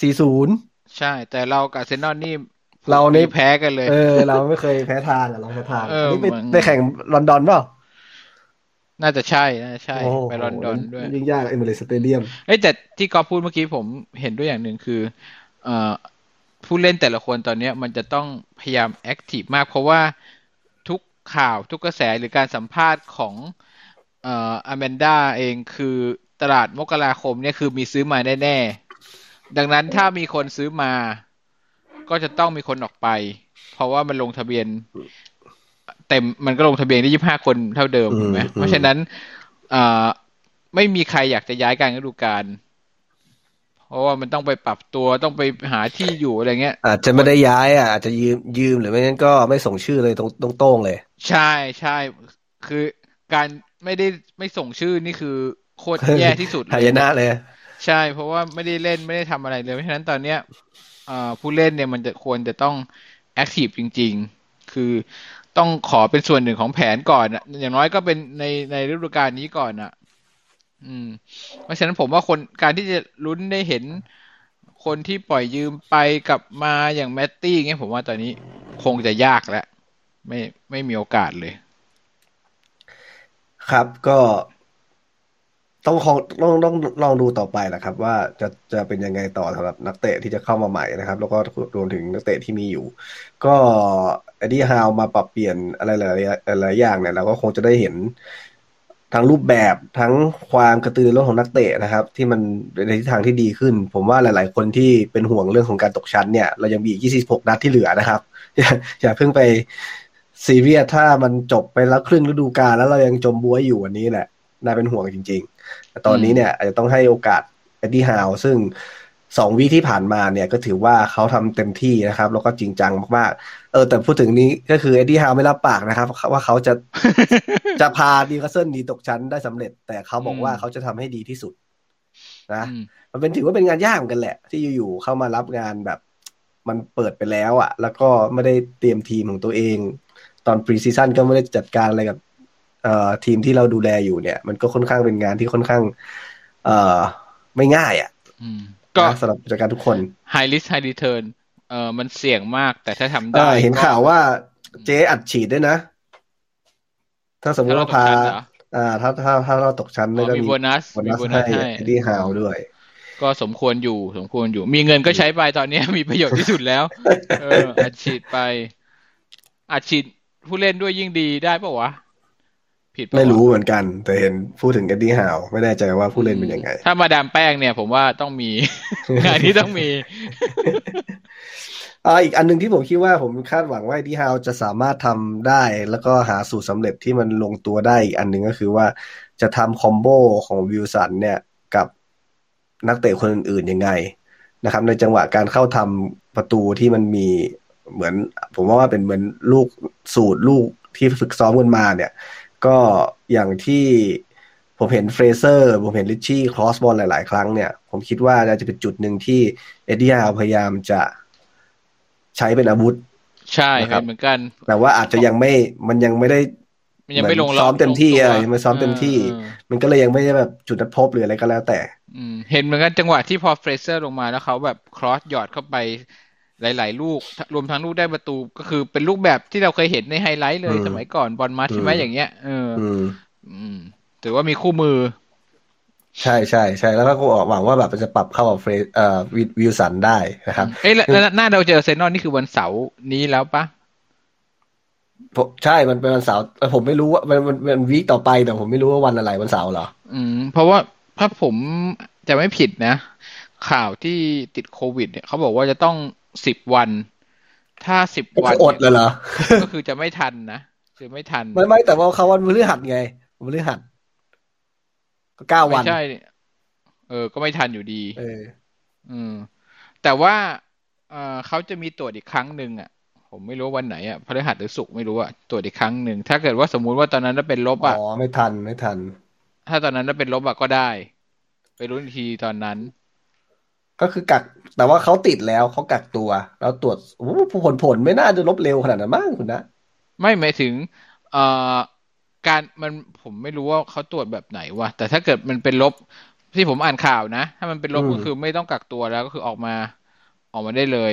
สี่ศูนย์ใช่ แต่เรากับอาร์เซนอลนี่ เรานี่แพ้กันเลย เออ เราไม่เคยแพ้ทางอะเราแพ้ทางเออนี่ไปมันไปแข่งลอนดอนเปล่าน่าจะใช่ น่าจะใช่โอ้โหไปลอนดอนด้วย ยิ่งยากเอมิเรตสเตเดียมเอ้ยแต่ที่กอฟพูดเมื่อกี้ผมเห็นด้วยอย่างหนึ่งคือ เอ่อผู้เล่นแต่ละคนตอนเนี้ยมันจะต้องพยายามแอคทีฟมากเพราะว่าทุก ข่าวทุกกระแสหรือการสัมภาษณ์ของเอ่ออแมนดาเองคือตลาดมกราคมเนี่ยคือมีซื้อมาแน่ๆ ดังนั้นถ้ามีคนซื้อมา ก็จะต้องมีคนออกไป เพราะว่ามันลงทะเบียน เต็มมันก็ลงทะเบียนได้ยี่ห้าคนเท่าเดิมอืมถูกไหมอืมเพราะฉะนั้นเอ่อไม่มีใครอยากจะย้ายกลารฤดูกาลเพราะว่ามันต้องไปปรับตัวต้องไปหาที่อยู่อะไรเงี้ย อาจจะไม่ได้ย้ายอะอาจจะยืมยืมหรือไม่งั้นก็ไม่ส่งชื่อเลยตรงตรงๆเลย ใช่ใช่คือการไม่ได้ไม่ส่งชื่อนี่คือโคตรแย่ที่สุดเลหายยนะเลย ใช่ เพราะว่าไม่ได้เล่นไม่ได้ทำอะไรเลยเพราะฉะนั้นตอนเนี้ยผู้เล่นเนี่ยมันจะควรจะต้องแอคทีฟจริง ๆ คือต้องขอเป็นส่วนหนึ่งของแผนก่อนอย่างน้อยก็เป็นในในฤดูกาลนี้ก่อนอะอืม เพราะฉะนั้นผมว่าคนการที่จะลุ้นได้เห็นคนที่ปล่อยยืมไปกลับมาอย่างแมตตี้เงี้ยผมว่าตอนนี้คงจะยากแล้ว ไม่ไม่มีโอกาสเลย ครับก็ต้องต้องต้องลองดูต่อไปนะครับ ว่าจะจะเป็นยังไงต่อสำหรับนักเตะที่จะเข้ามาใหม่นะครับ แล้วก็รวมถึงนักเตะที่มีอยู่ ก็เอ็ดดี้ฮาวมาปรับเปลี่ยนอะไรหลายหลายอย่างเนี่ยเราก็คงจะได้เห็นทั้งรูปแบบทั้งความกระตือรือร้นของนักเตะนะครับ ที่มันในทิศทางที่ดีขึ้น ผมว่าหลาย ๆ คนที่เป็นห่วงเรื่องของการตกชั้นเนี่ย เรายังมีอีก 26 นัดที่เหลือนะครับอย่าเพิ่งไป ซีเรียสถ้ามันจบไปแล้วครึ่งฤดูกาลแล้วเรายังจมบัวอยู่วันนี้แหละน่าเป็นห่วงจริงๆแต่ตอนนี้เนี่ยอาจจะต้องให้โอกาสเอ็ดดี้ฮาวซึ่งสองวีที่ผ่านมาเนี่ยก็ถือว่าเขาทำเต็มที่นะครับ แล้วก็จริงจังมากๆ เออ แต่พูดถึงนี้ก็คือเอ็ดดี้ฮาวไม่รับปากนะครับ ว่าเขาจะจะพานิวคาสเซิลหนีตกชั้นได้สำเร็จ แต่เขาบอกว่าเขาจะทำให้ดีที่สุด นะ มันเป็นถือว่าเป็นงานยากเหมือนกันแหละ ที่อยู่ๆเข้ามารับงานแบบ มันเปิดไปแล้วอะ่ะ แล้วก็ไม่ได้เตรียมทีมของตัวเอง ตอน pre-season ก็ไม่ได้จัดการอะไรกับเอ่อทีมที่เราดูแลอยู่เนี่ย มันก็ค่อนข้างเป็นงานที่ค่อนข้าง เอ่อไม่ง่ายอะ่ะก็สำหรับจัดการทุกคน high risk high return เออมันเสี่ยงมากแต่ถ้าทำได้เห็นข่าวว่าเจ๊อัดฉีดด้วยนะ ถ้าสมมติว่าพาอ่าถ้าถ้าถ้าเราตกชั้นก็มีโบนัสมีโบนัสให้ที่ฮาวด้วย ก็สมควรอยู่สมควรอยู่ มีเงินก็ใช้ไปตอนนี้มีประโยชน์ที่สุดแล้ว เอออัดฉีดไปอัดฉีดผู้เล่นด้วยยิ่งดีได้ปะวะ ผิดไม่รู้เหมือนกัน แต่เห็นพูดถึงเอ็ดดี้ฮาวไม่แน่ใจว่าผู้เล่นเป็นยังไง ถ้ามาดามแป้งเนี่ย ผมว่าต้องมีงานนี้ต้องมีอ่าอีกอันหนึ่งที่ผมคิดว่าผมคาดหวังว่าเอ็ดดี้ฮาวจะสามารถทำได้ แล้วก็หาสูตรสำเร็จที่มันลงตัวได้อีกอันหนึ่งก็คือว่าจะทำ combo ของวิลสันเนี่ย กับ นักเตะคนอื่นๆยังไงนะครับ ในจังหวะการเข้าทำประตูที่มันมีเหมือน ผมว่าเป็นเหมือนลูกสูตรลูกที่ฝึกซ้อมกันมาเนี่ย ก็อย่างที่ผมเห็นเฟรเซอร์ ผมเห็นริชชี่ cross ball หลาย ๆ ครั้งเนี่ย ผมคิดว่าน่าจะเป็นจุดหนึ่งที่เอ็ดดี้ฮาวพยายามจะใช้เป็นอาวุธ ใช่ครับเหมือนกัน แต่ว่าอาจจะยังไม่มันยังไม่ได้ มันยังไม่ลงซ้อมเต็มที่อะยังไม่ซ้อมเต็มที่ มันก็เลยยังไม่ได้แบบจุดนัดพบหรืออะไรก็แล้วแต่เห็นเหมือนกันจังหวะที่พอเฟรเซอร์ลงมาแล้วเขาแบบ cross หยอดเข้าไปหลาย ๆ ลูก รวมทั้งลูกได้ประตูก็คือเป็นลูกแบบที่เราเคยเห็นในไฮไลท์เลยสมัยก่อนบอร์นมัธใช่ไหมอย่างเงี้ยเอออืมถือว่ามีคู่มือ ใช่ใช่ใช่แล้วก็หวังว่าแบบจะปรับเข้ากับเฟรเอ่อวิลสันได้นะครับ เอ้ยแล้วหน้าเราเจอเซนอลนี่คือวันเสาร์นี้แล้วปะ ใช่มันเป็นวันเสาร์แต่ผมไม่รู้ว่ามันมันเป็น week ต่อไปแต่ผมไม่รู้ว่าวันอะไรวันเสาร์เหรอ อืม เพราะว่าถ้าผมจะไม่ผิดนะ ข่าวที่ติดโควิด เนี่ยเขาบอกว่าจะต้องสิบวัน ถ้าสิบวันอดเลยเหรอก็คือจะไม่ทันนะคือไม่ทัน ไม่ไม่แต่ว่าเขาวันพฤหัสไงวันพฤหัสก็เก้าวันใช่เออ ก็ไม่ทันอยู่ดี เออ อืม แต่ว่าเออเขาจะมีตรวจอีกครั้งหนึ่งอะ ผมไม่รู้วันไหนอะพฤหัสหรือศุกร์ไม่รู้อะตรวจอีกครั้งหนึ่ง ถ้าเกิดว่าสมมุติว่าตอนนั้นถ้าเป็นลบอะอ๋อไม่ทันไม่ทัน ถ้าตอนนั้นถ้าเป็นลบอะก็ได้ ไปรู้ทีตอนนั้น ก็คือกัก แต่ว่าเขาติดแล้วเขากักตัว แล้วตรวจโอ้ผลผลไม่น่าจะลบเร็วขนาดนั้นมั้งคุณนะ ไม่หมายถึงเอ่อการมันผมไม่รู้ว่าเขาตรวจแบบไหนวะแต่ถ้าเกิดมันเป็นลบที่ผมอ่านข่าวนะ ถ้ามันเป็นลบก็คือไม่ต้องกักตัวแล้วก็คือออกมา ออกมาได้เลย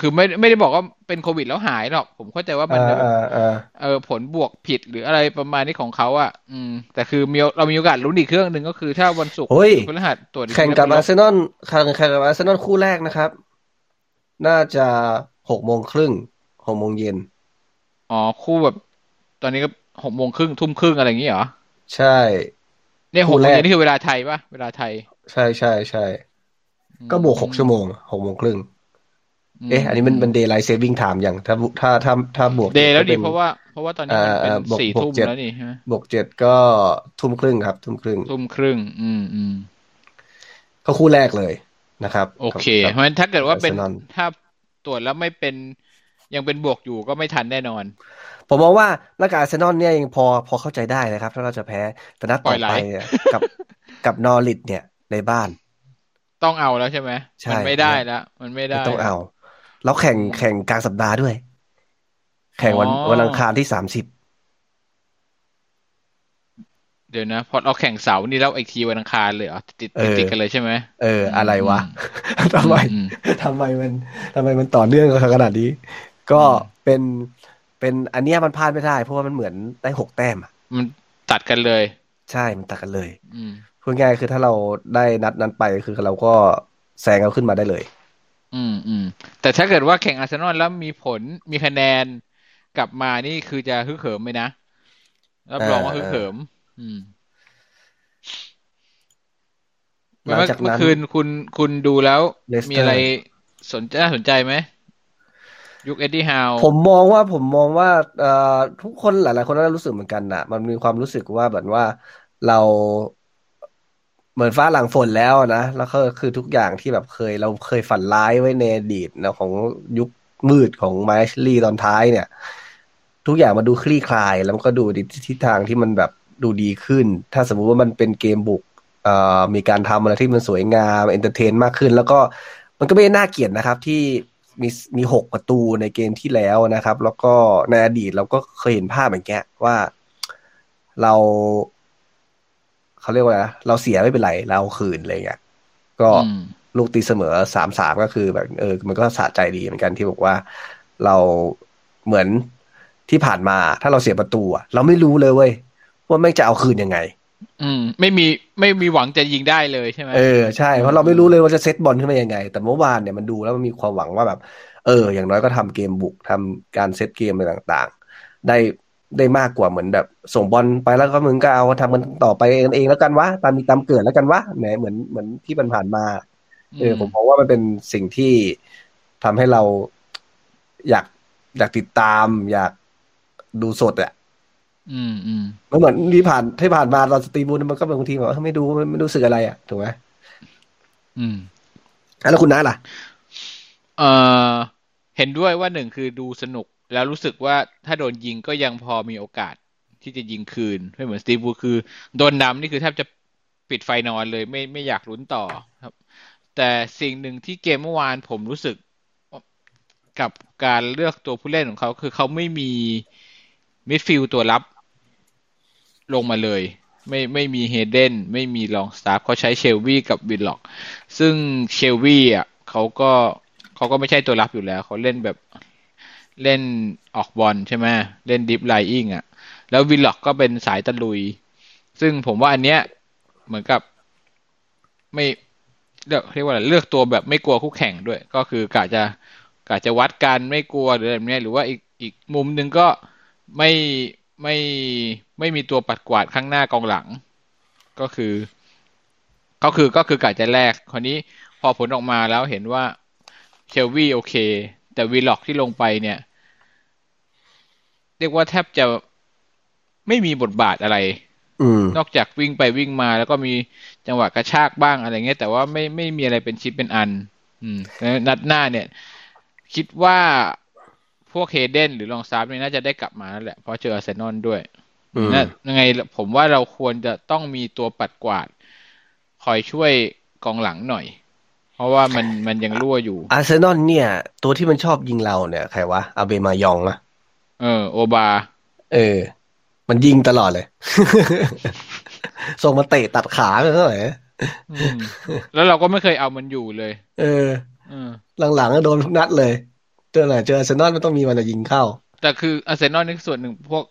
คือไม่ไม่ได้บอกว่าเป็นโควิดแล้วหายหรอก ผมเข้าใจว่ามันเออผลบวกผิดหรืออะไรประมาณนี้ของเขาอะ อืม แต่คือมีเรามีโอกาสลุ้นอีกเครื่องหนึ่งก็คือถ้าวันศุกร์พฤหัสตรวจแข่งกับอาร์เซนอลแข่งแข่งกับอาร์เซนอลคู่แรกนะครับ น่าจะหกโมงครึ่งหกโมงเย็นอ๋อคู่แบบ ตอนนี้ก็หกโมงครึ่งทุ่มครึ่งอะไรอย่างนี้เหรอใช่เนี่ยหกโมงเย็นนี่คือเวลาไทยปะเวลาไทย ใช่ใช่ใช่ก็บวกหกชั่วโมงหกโมงครึ่ง เอ๊ะ อันนี้มันเป็นเดย์ไลท์เซฟิงไทม์อย่างถ้าถ้าถ้าถ้าบวกเดย์แล้วดิเพราะว่าเพราะว่าตอนนี้มันเป็นสี่ทุ่มแล้วนี่บวกเจ็ดก็ทุ่มครึ่งครับ ทุ่มครึ่งทุ่มครึ่ง อืมอืมก็คู่แรกเลยนะครับ โอเค เพราะฉะนั้นถ้าเกิดว่าเป็นถ้าตรวจแล้วไม่เป็นยังเป็นบวกอยู่ก็ไม่ทันแน่นอน ผมมองว่านักการเซนอนเนี่ยยังพอพอเข้าใจได้นะครับ ถ้าเราจะแพ้ แต่นัดต่อไปกับกับนอริดเนี่ยในบ้าน ต้องเอาแล้วใช่ไหมใช่มันไม่ได้แล้วมันไม่ได้ต้องเอา แล้วแข่งแข่งกลางสัปดาห์ด้วย แข่งวันอ๋อวันอังคารที่สามสิบเดี๋ยวนะพอเราแข่งเสาร์นี่แล้วอีกทีวันอังคารเลยเหรอติดติดติดกันเลยใช่ไหมเออ อะไรวะอืทำไมอืมทำไมมันทำไมมันต่อเนื่องกันขนาดนี้ ก็อืมเป็นเป็นอันเนี้ยมันพลาดไม่ได้ เพราะว่ามันเหมือนได้หกแต้มอะมันตัดกันเลย ใช่มันตัดกันเลยอืมพูดง่ายๆคือถ้าเราได้นัดนั้นไปคือเราก็แซงเอาขึ้นมาได้เลย อืมอืมแต่ถ้าเกิดว่าแข่งอาร์เซนอลแล้วมีผลมีคะแนนกลับมานี่คือจะฮึกเหิมไหมนะรับรองว่าเออฮึกเหิม อืมหลังเมื่อจากเมื่อนั้นคืนคุณคุณดูแล้วเลสเตอร์มีอะไรสนน่าสนใจไหมยุคเอ็ดดี้ฮาวผมมองว่าผมมองว่าเอ่อทุกคนหลาย ๆ คนน่าจะรู้สึกเหมือนกันน่ะมันมีความรู้สึกว่าแบบว่าเรา เหมือนฟ้าหลังฝนแล้วนะ แล้วก็คือทุกอย่างที่แบบเคยเราเคยฝันร้ายไว้ในอดีตนะของยุคมืดของไมค์ลีตอนท้ายเนี่ย ทุกอย่างมาดูคลี่คลาย แล้วมันก็ดูในทิศทางที่มันแบบดูดีขึ้น ถ้าสมมุติว่ามันเป็นเกมบุกเอ่อมีการทำอะไรที่มันสวยงาม entertain มากขึ้น แล้วก็มันก็ไม่น่าเกลียดนะครับ ที่มีมีหกประตูในเกมที่แล้วนะครับ แล้วก็ในอดีตเราก็เคยเห็นภาพอย่างเงี้ยว่าเรา เขาเรียกว่าอะไรนะเราเสียไม่เป็นไร เราเอาคืนอะไรเงี้ยก็อืมลูกตีเสมอสามสามก็คือแบบเออ มันก็สะใจดีเหมือนกันที่บอกว่าเราเหมือนที่ผ่านมาถ้าเราเสียประตูอะเราไม่รู้เลยเว้ยว่าแม่งจะเอาคืนยังไง อืม ไม่มีไม่มีหวังจะยิงได้เลยใช่ไหมเออใช่เพราะเราไม่รู้เลยว่าจะเซตบอลขึ้นมายังไง แต่เมื่อวานเนี่ยมันดูแล้วมันมีความหวังว่าแบบ เออ อย่างน้อยก็ทำเกมบุกทำการเซตเกมอะไรต่าง ๆ ได้ ได้มากกว่าเหมือนแบบ ส่งบอลไปแล้วก็มึงก็เอาทำมันต่อไปเองเองแล้วกันวะตามมีตามเกิดแล้วกันวะแหมเหมือนเหมือนที่มันผ่านมาเออผมมองว่ามันเป็นสิ่งที่ทำให้เราอยากอยากติดตาม อยากดูสดอะอืมอืมมันเหมือนที่ผ่านที่ผ่านมาเราสตีฟบรูซมันก็บางทีแบบว่าไม่ดูไม่ไม่รู้สึกอะไรอะถูกไหมอืมอะแล้วคุณน้าล่ะ เออเห็นด้วยว่าหนึ่งคือดูสนุก แล้วรู้สึกว่าถ้าโดนยิงก็ยังพอมีโอกาสที่จะยิงคืนไม่เหมือนสตีฟบรูซคือ โดนนำนี่คือแทบจะปิดไฟนอนเลยไม่ไม่อยากลุ้นต่อครับ แต่สิ่งหนึ่งที่เกมเมื่อวานผมรู้สึกกับการเลือกตัวผู้เล่นของเขา คือเขาไม่มี midfield ตัวรับลงมาเลย ไม่ไม่มีเฮเดนไม่มีลองสตาฟเขาใช้เชลวี่กับวิลล็อค ซึ่งเชลวี่อะเขาก็เขาก็ไม่ใช่ตัวรับอยู่แล้ว เขาเล่นแบบ เล่นออกบอลใช่ไหมเล่น deep-lying อะ แล้ววิลล็อคก็เป็นสายตะลุย ซึ่งผมว่าอันเนี้ยเหมือนกับไม่เรียกเรียกว่าอะไรเลือกตัวแบบไม่กลัวคู่แข่งด้วย ก็คือกะจะกะจะวัดกันไม่กลัวหรืออะไรแบบเนี้ยหรือว่าอีกอีกมุมหนึ่งก็ไม่ไม่ไม่มีตัวปัดกวาดข้างหน้ากองหลัง ก็คือ ก็คือก็คือกะจะแลกคราวนี้พอผลออกมาแล้วเห็นว่าเชลวี่โอเค แต่วีล็อกที่ลงไปเนี่ย เรียกว่าแทบจะไม่มีบทบาทอะไรอืมนอกจากวิ่งไปวิ่งมา แล้วก็มีจังหวะกระชากบ้างอะไรเงี้ยแต่ว่าไม่ไม่มีอะไรเป็นชิ้นเป็นอัน อืมแล้วนัดหน้าเนี่ย คิดว่าพวกเฮเดนหรือลองซาร์เนี่ยน่าจะได้กลับมาแล้วแหละ เพราะเจออาร์เซนอลด้วยอืมนะยังไงผมว่าเราควรจะต้องมีตัวปัดกวาด คอยช่วยกองหลังหน่อย เพราะว่ามันมันยังรั่วอยู่ อาร์เซนอลเนี่ย ตัวที่มันชอบยิงเราเนี่ย ใครวะอาเบมายองอะ เออ โอบา เออ มันยิงตลอดเลย ส่งมาเตะตัดขาเลยเท่าไหร่อืมแล้วเราก็ไม่เคยเอามันอยู่เลยเออเออหลังๆก็โดนทุกนัดเลยเจอไหนเจออาร์เซนอลมันต้องมีวันจะยิงเข้า แต่คืออาร์เซนอลนี่ส่วนหนึ่งพวก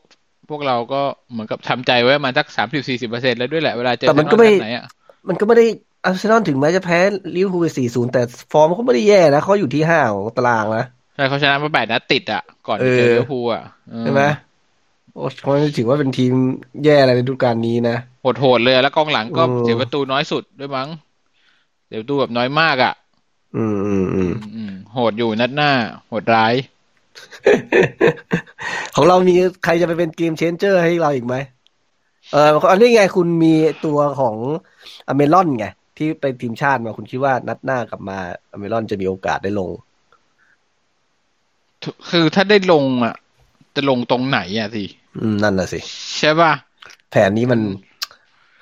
พวกเราก็เหมือนกับทำใจไว้ประมาณสักสามสิบสี่สิบเปอร์เซ็นแล้วด้วยแหละเวลาเจอแต่มันอาก็ร์เซไม่นอลนัดไหนอะมันก็ไม่ได้อาร์เซนอลถึงแม้จะแพ้ลิเวอร์พูลสี่ศูนย์แต่ฟอร์มเขาไม่ได้แย่นะเขาอยู่ที่ห้าของตารางนะ ใช่เขาชนะมาแปดนัดติดอะ ก่อนจะเจอเออลิเวอร์พูลอะเออใช่ไหมโอ้เขาไม่ถือว่าเป็นทีมแย่อะไรในฤดูกาลนี้นะโหดๆเลยแล้วกองหลังก็อืมเสียประตูน้อยสุดด้วยมั้งเสียประตูแบบน้อยมากอะอืมอืมอืมอืมโหดอยู่นัดหน้า โหดร้าย ของเรามีใครจะไปเป็นเกมเชนเจอร์ให้เราอีกไหมเอออันนี้ไงคุณมีตัวของอเมรอนไงที่ไปทีมชาติมาคุณคิดว่านัดหน้ากลับมาอเมรอนจะมีโอกาสได้ลง คือถ้าได้ลงอะ จะลงตรงไหนอะสิอืมนั่นน่ะสิ ใช่ป่ะ แผนนี้มัน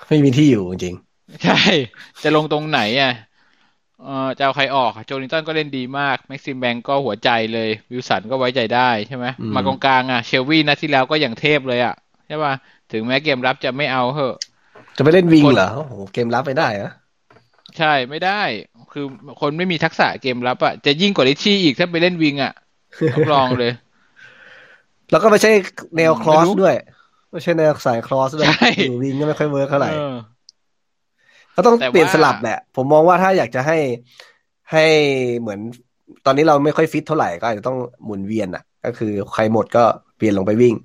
ไม่มีที่อยู่จริง ใช่ จะลงตรงไหนอะเออจะเอาใครออก โจลินตันก็เล่นดีมาก แม็กซิมแบงก็หัวใจเลย วิลสันก็ไว้ใจได้ใช่ไหมมากองกลางอะ เชลวี่นัดที่แล้วก็อย่างเทพเลยอะ ใช่ป่ะ ถึงแม้เกมรับจะไม่เอาเหอะ จะไปเล่น wing เหรอ โอ้โห เกมรับไม่ได้นะใช่ไม่ได้ คือคนไม่มีทักษะเกมรับอะ จะยิ่งกว่าริตชี่อีกถ้าไปเล่น wing อะ ต้องลองเลย แล้วก็ไม่ใช่แนว cross ไม่รู้ด้วย ไม่ใช่แนวสาย cross ด้วยใช่อยู่ wing ก็ไม่ค่อย work เท่าไหร่เออก็ต้องแต่ว่าเปลี่ยนสลับแหละ ผมมองว่าถ้าอยากจะให้ให้เหมือน ตอนนี้เราไม่ค่อยฟิตเท่าไหร่ก็อาจจะต้องหมุนเวียนอะ ก็คือใครหมดก็เปลี่ยนลงไปวิ่ง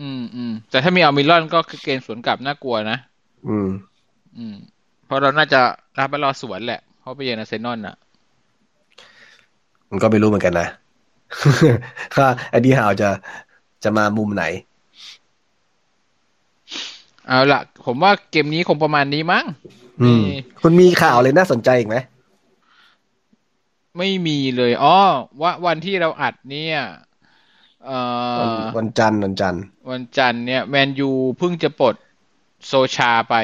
อืมอืมแต่ถ้ามีอัลมิลอนก็คือเกณฑ์สวนกลับน่ากลัวนะอืม อืม เพราะเราน่าจะรับไปรอสวนแหละ เพราะไปเยือนอาร์เซนอลน่ะ มันก็ไม่รู้เหมือนกันนะ ว่าไอ้ดีฮาวจะจะมามุมไหน เอาล่ะผมว่าเกมนี้คงประมาณนี้มั้งอืมนี่คุณมีข่าวเลยน่าสนใจอีกไหม ไม่มีเลยอ๋อว่าวันที่เราอัดเนี่ยเอ่วันอวันจันทร์วันจันทร์วันจันทร์เนี่ยแมนยูเพิ่งจะปลดโซชาไป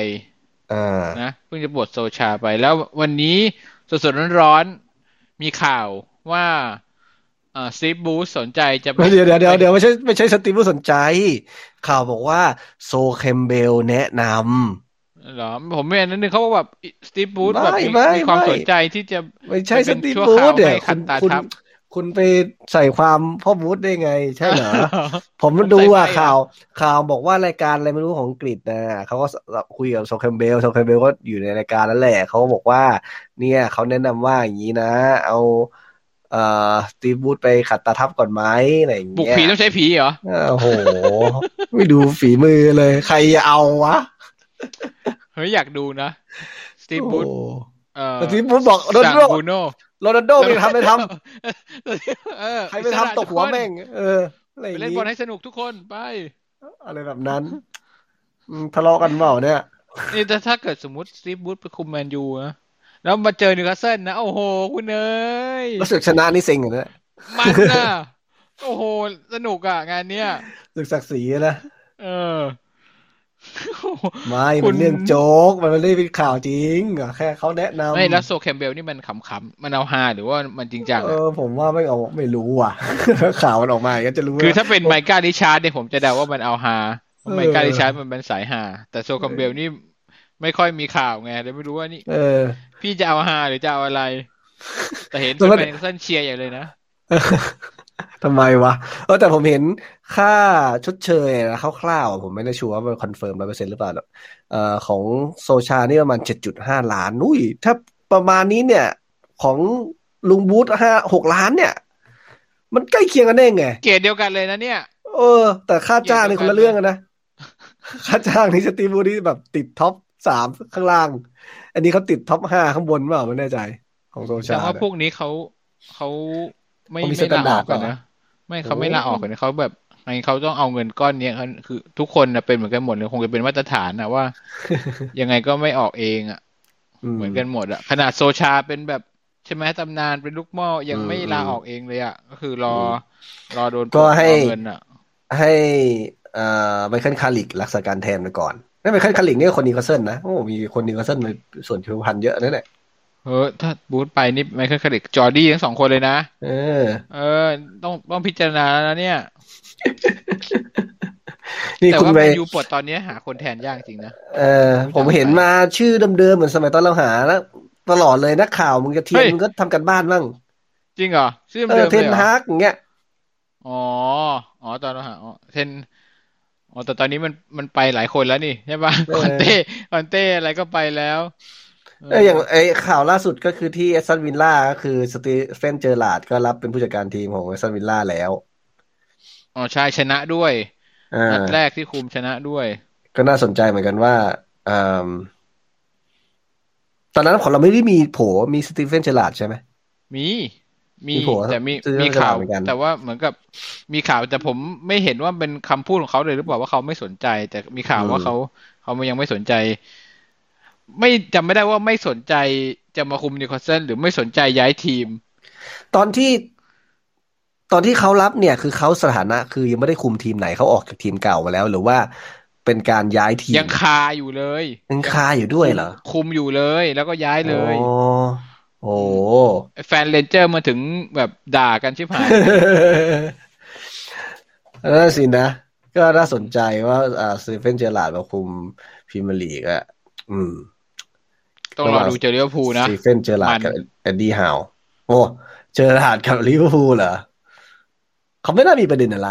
อ่านะเพิ่งจะปลดโซชาไป แล้ววันนี้สดๆร้อนๆมีข่าวว่า เอ่อซีบูสสนใจจะไปเดี๋ยวเดี๋ยวเดี๋ยวเดี๋ยวไม่ใช่ไม่ใช่สตีฟผู้สนใจ ข่าวบอกว่าโซเคมเบลแนะนเหรอผมไม่อันนั้นนึงเขาบอกแบบสตีฟบูธไม่แบบมีไม่มีความไม่สนใจที่จะำไม่ใช่มันสเป็นตีฟชั่วบูคราวธเดี๋ยวให้ขัคุดณตาคุณทับคุณไปใส่ความพ่อบูธได้ไง ใช่เหรอ ผมผมดูใส่อะไปข่าว ข่าวบอกว่ารายการอะไรไม่รู้ของอังกฤษนะเขาก็คุยกับโซเคมเบลโซเคมเบลก็อยู่ในรายการนั่นแหละเขาก็บอกว่า เนี่ยเขาแนะนำว่าอย่างนี้นะ เอา เอ่อสตีฟบูธไปขัดตาทับก่อนไหมอะไรอย่างบุกเงี้ยผีต้องใช้ผีเหรอโอ้โห ไม่ดูฝีมือเลย ใครจะเอาวะ เฮ้ย อยากดูนะสตีฟบูธโอ้เอ่อแต่สตีฟบูธบอกโรนัลสั่งโดบูโน่โรนัลโดไม่ทำไม่ทเออำใครไม่ทำตกหัวแม่ง เอออะไรอไปย่างเล่นนี้บอลให้สนุกทุกคนไป อะไรแบบนั้นอืมทะเลาะกันเปล่าเนี่ยนี่แต่ถ้าเกิดสมมติสตีฟบูธไปคุมแมนยูนะ แล้วมาเจอนิวคาสเซิลนะ โอ้โห คุณเอ้ยรู้สึกชนะนี่เซ็งอยู่นะมันน่ะโอ้โห สนุกอะ งานเนี้ยรู้สึกศักดิ์ศรีนะเออไม่คุมันณเรื่องโจ๊ก มันไม่ได้เป็นข่าวจริงอะแค่เขาแนะนำไม่แล้วโซแคมป์เบลล์นี่มันขำๆมันเอาฮาหรือว่ามันจริงจังเออะอผมว่าไม่เอาไม่รู้อะ ข่าวมันออกมาอย่างนี้ยจะรู้คือว่าถ้าเป็นไมก้าห์ริชาร์ดส์เนี่ยผมจะเดาว่ามันเอาฮาเพราะเออไมก้าห์ริชาร์ดส์มันเป็นสายฮาแต่โซลแคมป์เบลล์นี่ไม่ค่อยมีข่าวไงเลยไม่รู้ว่านี่เออ พี่จะเอาฮาหรือจะเอาอะไร แต่เห็นแต่ว่าเป็นเส้นเชียร์อย่างเลยนะทำไมวะเออแต่ผมเห็นค่าชดเชยนะคร่าวๆผมไม่ได้ชัวร์ว่ามัน confirm ร้อยเปอร์เซ็นต์หรือเปล่าหรอกเอ่อของโซชานี่ประมาณเจ็ดจุดห้าล้านอุ้ย ถ้าประมาณนี้เนี่ย ของลุงบรูซห้าหกล้านเนี่ย มันใกล้เคียงกันได้ไง เกรดเดียวกันเลยนะเนี่ย เออ แต่ค่าจ้างนี่คนละเรื่องกันนะ ค่าจ้างนี่สตีฟบรูซนี่แบบติด top สามข้างล่าง อันนี้เขาติด top ห้าข้างบนเปล่าไม่แน่ใจ ของโซแต่ชาว่าเนี่ยพวกนี้เขาเขาไม่เขามีไม่ลาออก standard กันเหรอนะ ไม่เขาไม่โอ้ลาออกกันนะเขาแบบไงเขาต้องเอาเงินก้อนเนี้ยเขาคือ ทุกคนนะเป็นเหมือนกันหมดเลยคงจะเป็นมาตรฐานนะว่า ยังไงก็ไม่ออกเองอะ เหมือนกันหมดอะขนาดโซชาเป็นแบบใช่ไหมตำนานเป็นลูกหม้อยังไม่ลาออกเองเลยอะก็คือรอรอโดนก็ให้รอเงินอะ ให้เอ่อไมเคิลคาริกรักษาการแทนไปก่อน ไม่ไมเคิลคาริกนี่ก็คนนิวคาสเซิลนะโอ้มีคนนิวคาสเซิลในส่วนผิวพรรณเยอะนั่นแหละเออถ้าบูธไปนี่ไมเคิลคาริกจอร์ดี้ทั้งสองคนเลยนะ เออ เออ ต้องต้องพิจารณาแล้วนะเนี่ย นี่แต่คุณว่าไปแมนยูปลดตอนนี้หาคนแทนยากจริงนะ เออ ผมเห็นมาชื่อเดิมๆเหมือนสมัยตอนเราหาแล้ว ตลอดเลยนักข่าวมึงจะเทียนเฮ้ย มึงก็ทำกันบ้านบ้างจริงเหรอชื่อเอเดิอมเทเลยนเหรอฮากอย่างเงี้ย อ๋อ อ๋อตอนเราหาอ๋อเทน อ๋อแต่ตอนนี้มันมันไปหลายคนแล้วนี่ใช่ปะเออคอนเต้คอนเต้อะไรก็ไปแล้วเอออย่างไอข่าวล่าสุดก็คือที่แอสตันวิลล่าก็คือสตีเฟนเจอร์ลาร์ดก็รับเป็นผู้จัดการทีมของแอสตันวิลล่าแล้วอ๋อใช่ชนะด้วยอ่านัดแรกที่คุมชนะด้วย ก็น่าสนใจเหมือนกันว่าอ่าตอนนั้นของเราไม่ได้มีโผมีสตีเฟนเจอร์ลาร์ดใช่ไหมมี มีมีโผล่แต่มีซื้อมีข่าวเหมือนกันแต่ว่าเหมือนกับมีข่าวแต่ผมไม่เห็นว่าเป็นคำพูดของเขาเลยหรือเปล่าว่าเขาไม่สนใจ แต่มีข่าวว่าเขาเขายังไม่สนใจ ไม่จำไม่ได้ว่าไม่สนใจจะมาคุมนิวคาสเซิลหรือไม่สนใจย้ายทีม ตอนที่ตอนที่เขารับเนี่ย คือเขาสถานะ คือยังไม่ได้คุมทีมไหนเขาออกจากทีมเก่ามาแล้ว หรือว่าเป็นการย้ายทีมยังคาอยู่เลยยังคาอยู่ด้วยเหรอคุมอยู่เลย แล้วก็ย้ายเลยอ๋อ โอ้แฟนเรนเจอร์มาถึงแบบด่ากันชิบหายนั่นสินะ ก็น่าสนใจว่าอ่าสตีเฟนเจอร์ลาร์ดมาคุมพรีเมียร์ลีกอะอืม ต้องรอดูเจอลิเวอร์พูลนะสตีเฟนเจอร์ลาร์ดมันกับเอ็ดดี้ฮาวโอ้เจอร์ลาร์ดกับลิเวอร์พูลเหรอเขาไม่น่ามีประเด็นอะไร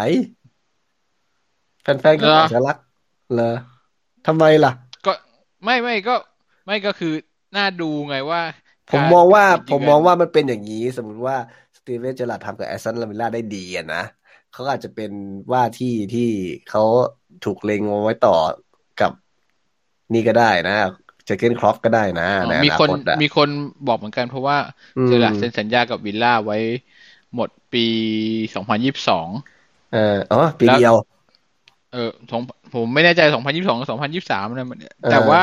แฟนๆก็อาจจะรักเหรอทำไมล่ะ ก็ไม่ไม่ก็ ไม่ก็คือน่าดูไงว่า ผมการมองว่าจริๆผมมองว่ามันเป็นอย่างนี้ สมมติว่าสตีเวนเจอร์ลาร์ดทำกับแอสตันลามิลล่าได้ดีอะนะเขาอาจจะเป็นว่าที่ที่เขาถูกเล็งเอาไว้ต่อกับนี่ก็ได้นะเจเกนครอฟก็ได้นะอ๋อในอมีนาคนคตอะมีคนบอกเหมือนกันเพราะว่าอืมเจอหลัดเซ็นสัญญากับวิลล่าไว้หมดปีสองพันยี่สิบสองเอออ๋อปีแล้วเดียวเออสองผมไม่แน่ใจสองพันยี่สิบสองสองพันยี่สิบสามนะมันเออแต่ว่า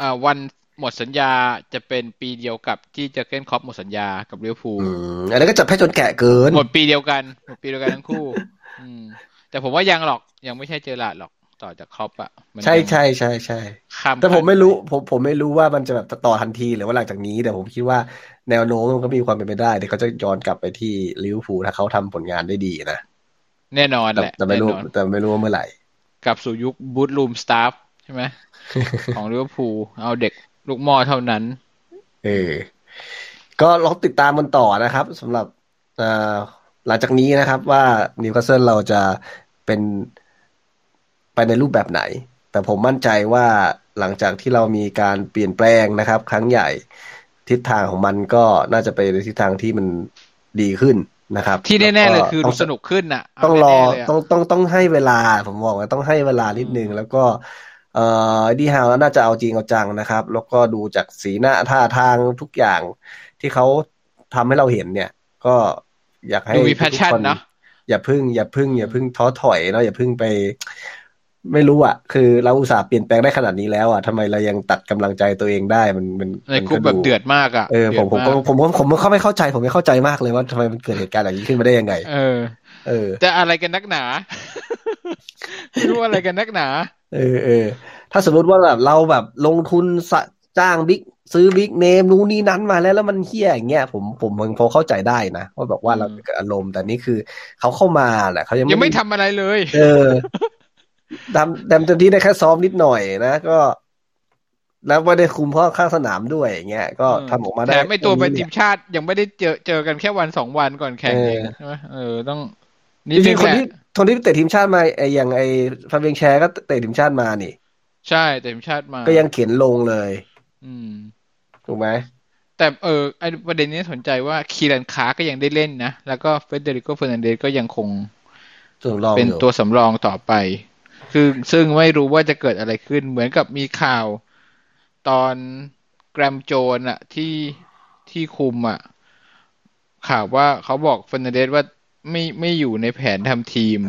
อ่าวัน หมดสัญญาจะเป็นปีเดียวกับที่เจอเกนครอปหมดสัญญากับลิเวอร์พูลอืมอันนั้นก็จับแพ้จนแกะเกิน หมดปีเดียวกันหมดปีเดียวกันทั้งคู่อืมแต่ผมว่ายังหรอกยังไม่ใช่เจอหลาดหรอกต่อจากครอปอะมันใช่ยังใช่ใช่ใช่ข้ามแต่ผมขั้นไม่รู้ผมผมไม่รู้ว่ามันจะแบบต่อทันทีหรือว่าหลังจากนี้ แต่ผมคิดว่าแนวโน้มมันก็มีความเป็นไปได้เดี๋ยวเขาจะย้อนกลับไปที่ลิเวอร์พูลถ้าเขาทำผลงานได้ดีนะแน่นอนแต่แหละแต่ไม่แน่รู้นอนแต่ไม่รู้ว่าเมื่อไหร่กลับสู่ยุค boot room staff ใช่ไหมของลิเวอร์พูลเอาเด็ก ลูกหม้อเท่านั้น เออ ก็ลองติดตามมันต่อนะครับสำหรับอ่าหลังจากนี้นะครับว่านิวคาสเซิลเราจะเป็นไปในรูปแบบไหน แต่ผมมั่นใจว่าหลังจากที่เรามีการเปลี่ยนแปลงนะครับ ครั้งใหญ่ทิศทางของมันก็น่าจะไปในทิศทางที่มันดีขึ้นนะครับ ที่แน่ๆเลยคือต้ดูงสนุกขึ้นน่ะเาต้องรอแน่ๆเลยะต้องต้องต้องให้เวลาผมบอกว่าต้องให้เวลานิดนึงแล้วก็ เอ่อดีฮาวน่าจะเอาจริงเอาจังนะครับ แล้วก็ดูจากสีหน้าท่าทางทุกอย่างที่เขาทำให้เราเห็นเนี่ย ก็อยากให้ดูมีทุก passion คนเนอะอย่าพึ่ง อย่าพึ่ง อย่าพึ่งท้อถอยเนาะอย่าพึ่งไป ไม่รู้อะ คือเราอุตส่าห์เปลี่ยนแปลงได้ขนาดนี้แล้วอะทำไมเรายังตัดกำลังใจตัวเองได้มันมันในมันคุกแบบเดือดมากอะเออผมผมดืก็ดากผมก็ผมก็ไม่เข้าใจ ผมไม่เข้าใจมากเลยว่าทำไมมันเกิดเหตุการณ์อย่างนี้ขึ้นมาได้ยังไง เออ เออแต่อะไรกันนักหนาไม่รู้อะไรกันนักหนา เออเออถ้าสมมติว่าแบบเราแบบลงทุนสะจ้างบิ๊กซื้อบิ๊กเนมนู้นนี่นั้นมาแล้วแล้วมันเฮี้ยอย่างเงี้ยผมผมผมพอเข้าใจได้นะว่าแบบว่าเราอืมเกิดอารมณ์แต่นี่คือเขาเข้ามาแหละเขายังยังไม่ด้ทำอะไรเลย เออทำทำเต็มที่ได้แค่ซ้อมนิดหน่อยนะก็ แล้วไม่ได้คุมเพราะข้างสนามด้วยอย่างเงี้ยก็ทำออกมาได้แถมไม่ตัวเป็นแค่ทีนี้มชาติยังไม่ได้เจอเจอกันแค่วันสองวันก่อนแข่งเออเองใช่ไหมเออต้อง จนิดนึริงงๆคนแหละที่คนที่เตะทีมชาติมาไอ้อย่างไอ้ฟาเบียงแชร์ก็เตะทีมชาติมานี่ ใช่แต่ทีมชาติมา ก็ยังเขียนลงเลย อืมถูกไหมแต่เออไอประเด็นนี้สนใจว่าคีรันคาก็ยังได้เล่นนะ แล้วก็เฟเดริโกเฟอร์นันเดสก็ยังคงส่วนรองเป็นอยู่ตัวสำรองต่อไป คือซึ่งไม่รู้ว่าจะเกิดอะไรขึ้น เหมือนกับมีข่าวตอนแกรมโจนอะที่ที่คุมอะข่าวว่าเขาบอกเฟอร์นันเดสว่า ไม่ไม่อยู่ในแผนทำทีม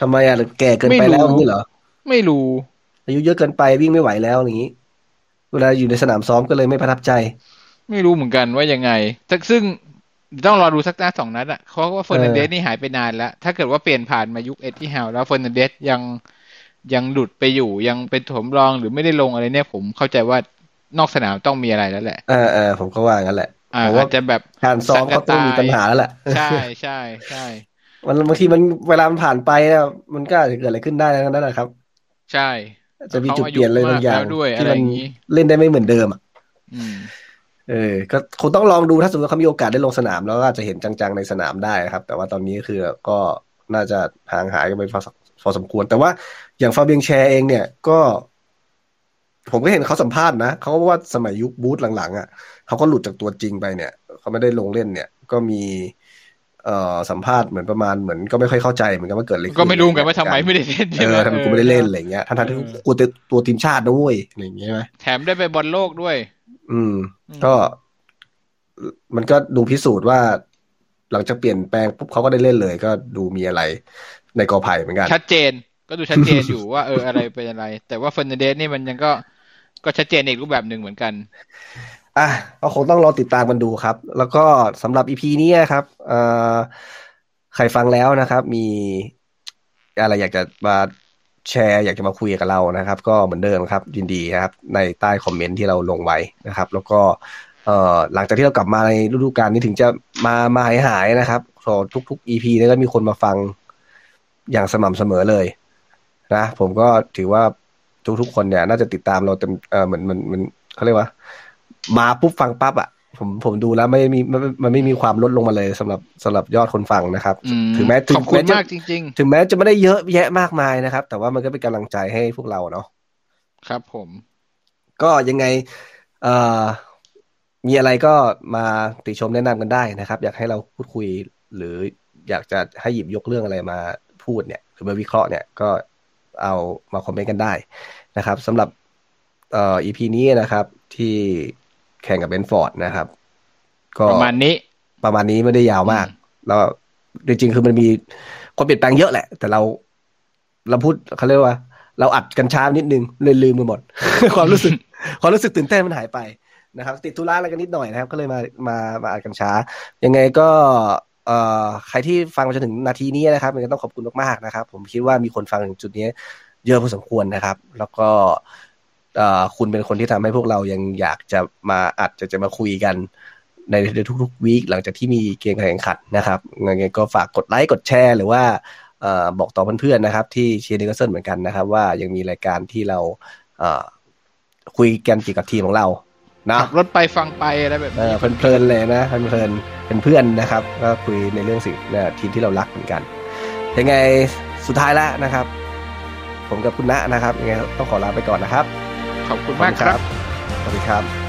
ทำไมอะแก่เกินไม่ไปรู้แล้วอย่างนี้เหรอ ไม่รู้ อายุเยอะเกินไปวิ่งไม่ไหวแล้วอย่างนี้ เวลาอยู่ในสนามซ้อมก็เลยไม่ประทับใจ ไม่รู้เหมือนกันว่ายังไงแต่ซึ่งต้องรอดูสักนัดสองนัดอะเพราะว่าเฟอร์นันเดสนี่หายไปนานแล้ว ถ้าเกิดว่าเปลี่ยนผ่านมายุคเอ็ดที่ฮาวแล้วเฟอร์นันเดสยังยังหลุดไปอยู่ยังเป็นถมรองหรือไม่ได้ลงอะไรเนี่ยผมเข้าใจว่านอกสนามต้องมีอะไรแล้วแหละเออเออผมก็ว่างั้นแหละ อ่าผมอาว่าจจะแบบการซ้อมเขาต้องมีปัญหาแล้วแหละใช่ใช่ใช่มันบางทีมันเวลามันผ่านไปอะมันก็อาจจะเกิดอะไรขึ้นได้ทั้งนั้นนะครับ ใช่จะมีจุดเปลี่ยนอะไรบางอย่างเขาอายุมากแล้วด้วยที่อะไรมัอย่างนี้เล่นได้ไม่เหมือนเดิมอะอืมเออ ก็คงต้องลองดูถ้าสมมติว่าเขามีโอกาสได้ลงสนาม แล้วก็อาจจะเห็นจังๆในสนามได้ครับ แต่ว่าตอนนี้คือก็น่าจะห่างหายกันไปพอสพอสมควร แต่ว่าอย่างฟาเบียงแชร์เองเนี่ยก็ ผมก็เห็นเขาสัมภาษณ์นะเขาก็ว่าสมัยยุคบูธหลังๆอะเขาก็หลุดจากตัวจริงไปเนี่ยเขาไม่ได้ลงเล่นเนี่ย ก็มีเอ่อสัมภาษณ์เหมือนประมาณเหมือนก็ไม่ค่อยเข้าใจเหมือนกันว่าเกิดอะไรขึ้นก็ไม่รู้เหมือนกันว่าทำไมไม่ได้เล่นเอใช่ไหมอทำไมกูไม่ได้เล่นอะไรเงี้ยทั้งๆที่เออกูตัวตัวทีมชาติด้วยอะไรอย่างเงี้ยใช่ไหมแถมได้ไปบอลโลกด้วยอืมอืม ก็มันก็ดูพิสูจน์ว่า หลังจากเปลี่ยนแปลงปุ๊บเขาก็ได้เล่นเลย ก็ดูมีอะไรในกอไผ่เหมือนกัน ชัดเจน ก็ดูชัดเจนอยู่ว่าเอออะไรเป็นอะไร แต่ว่าเฟอร์นันเดสนี่มันยังก็ก็ชัดเจนอีกรูปแบบหนึ่งเหมือนกันอะก็คงต้องรอติดตามกันดูครับ แล้วก็สำหรับ EP นี้ครับเอ่อใครฟังแล้วนะครับ มีอะไรอยากจะมาแชร์อยากจะมาคุยกับเรานะครับ ก็เหมือนเดิมครับ ยินดีครับ ในใต้คอมเมนต์ที่เราลงไว้นะครับ แล้วก็เอ่อหลังจากที่เรากลับมาในฤดูกาลนี้ถึงจะมามาหายหายๆนะครับพอทุกๆ EP เนี่ก็มีคนมาฟังอย่างสม่ำเสมอเลย นะผมก็ถือว่าทุกๆคนเนี่ย น่าจะติดตามเราเต็มเออเหมือนมันมันเขาเรียกว่า มาปุ๊บฟังปั๊บอะผมผมดูแล้วไม่มีมันมันไม่มีความลดลงมาเลยสำหรับสำหรับยอดคนฟังนะครับอืมถึงแม้ถึขงอบคุณแม้จะมากจริงถึงแม้จะไม่ได้เยอะแยะมากมายนะครับ แต่ว่ามันก็เป็นกำลังใจให้พวกเราเนาะๆครับผม ก็ยังไง เอ่อ มีอะไรก็มาติชมแนะนำกันได้นะครับ อยากให้เราพูดคุย หรืออยากจะให้หยิบยกเรื่องอะไรมาพูดเนี่ย หรือมาวิเคราะห์เนี่ยก็ เอามาคอมเมนต์กันได้นะครับสำหรับเอ่อ EP นี้นะครับ ที่แข่งกับเบนฟอร์ดนะครับ ก็ประมาณนี้ประมาณนี้ไม่ได้ยาวมาก แล้วจริงๆ คือมันมีความเปลี่ยนแปลงเยอะแหละ แต่เราเราพูดเขาเรียกว่า เราอัดกันช้านิดนึงเลยลืมไปหมด ความรู้สึก ความรู้สึกตื่นเต้นมันหายไปนะครับ ติดธุระอะไรกันนิดหน่อยนะครับ ก็เลยมามามาอัดกันช้า ยังไงก็ เอ่อใครที่ฟังมาจนถึงนาทีนี้นะครับมันก็ต้องขอบคุณมากๆนะครับ ผมคิดว่ามีคนฟังถึงจุดนี้ เยอะพอสมควรนะครับ แล้วก็เอ่อคุณเป็นคนที่ทำให้พวกเรายังอยากจะมาอัดจะจะมาคุยกันในทุกๆ week หลังจากที่มีเกมแข่งขันนะครับยังไงก็ฝากกดไลค์กดแชร์หรือว่าเอ่อบอกต่อเพื่อนๆนะครับ ที่เชียร์นิวคาสเซิลเหมือนกันนะครับ ว่ายังมีรายการที่เราเอ่อคุยกันเกี่ยวกับทีมของเรา นะขับรถไปฟังไปอะไรแบบเอนี้อเพลินๆเลยนะเพลินๆเป็นเพื่อนนะครับก็คุยในเรื่องสิ่งเนี่ยทีมที่เรารักเหมือนกันยังไงสุดท้ายแล้วนะครับ ผมกับคุณณะนะครับยังไงต้องขอลาไปก่อนนะครับ ขอบคุณมากครับสวัสดีครับ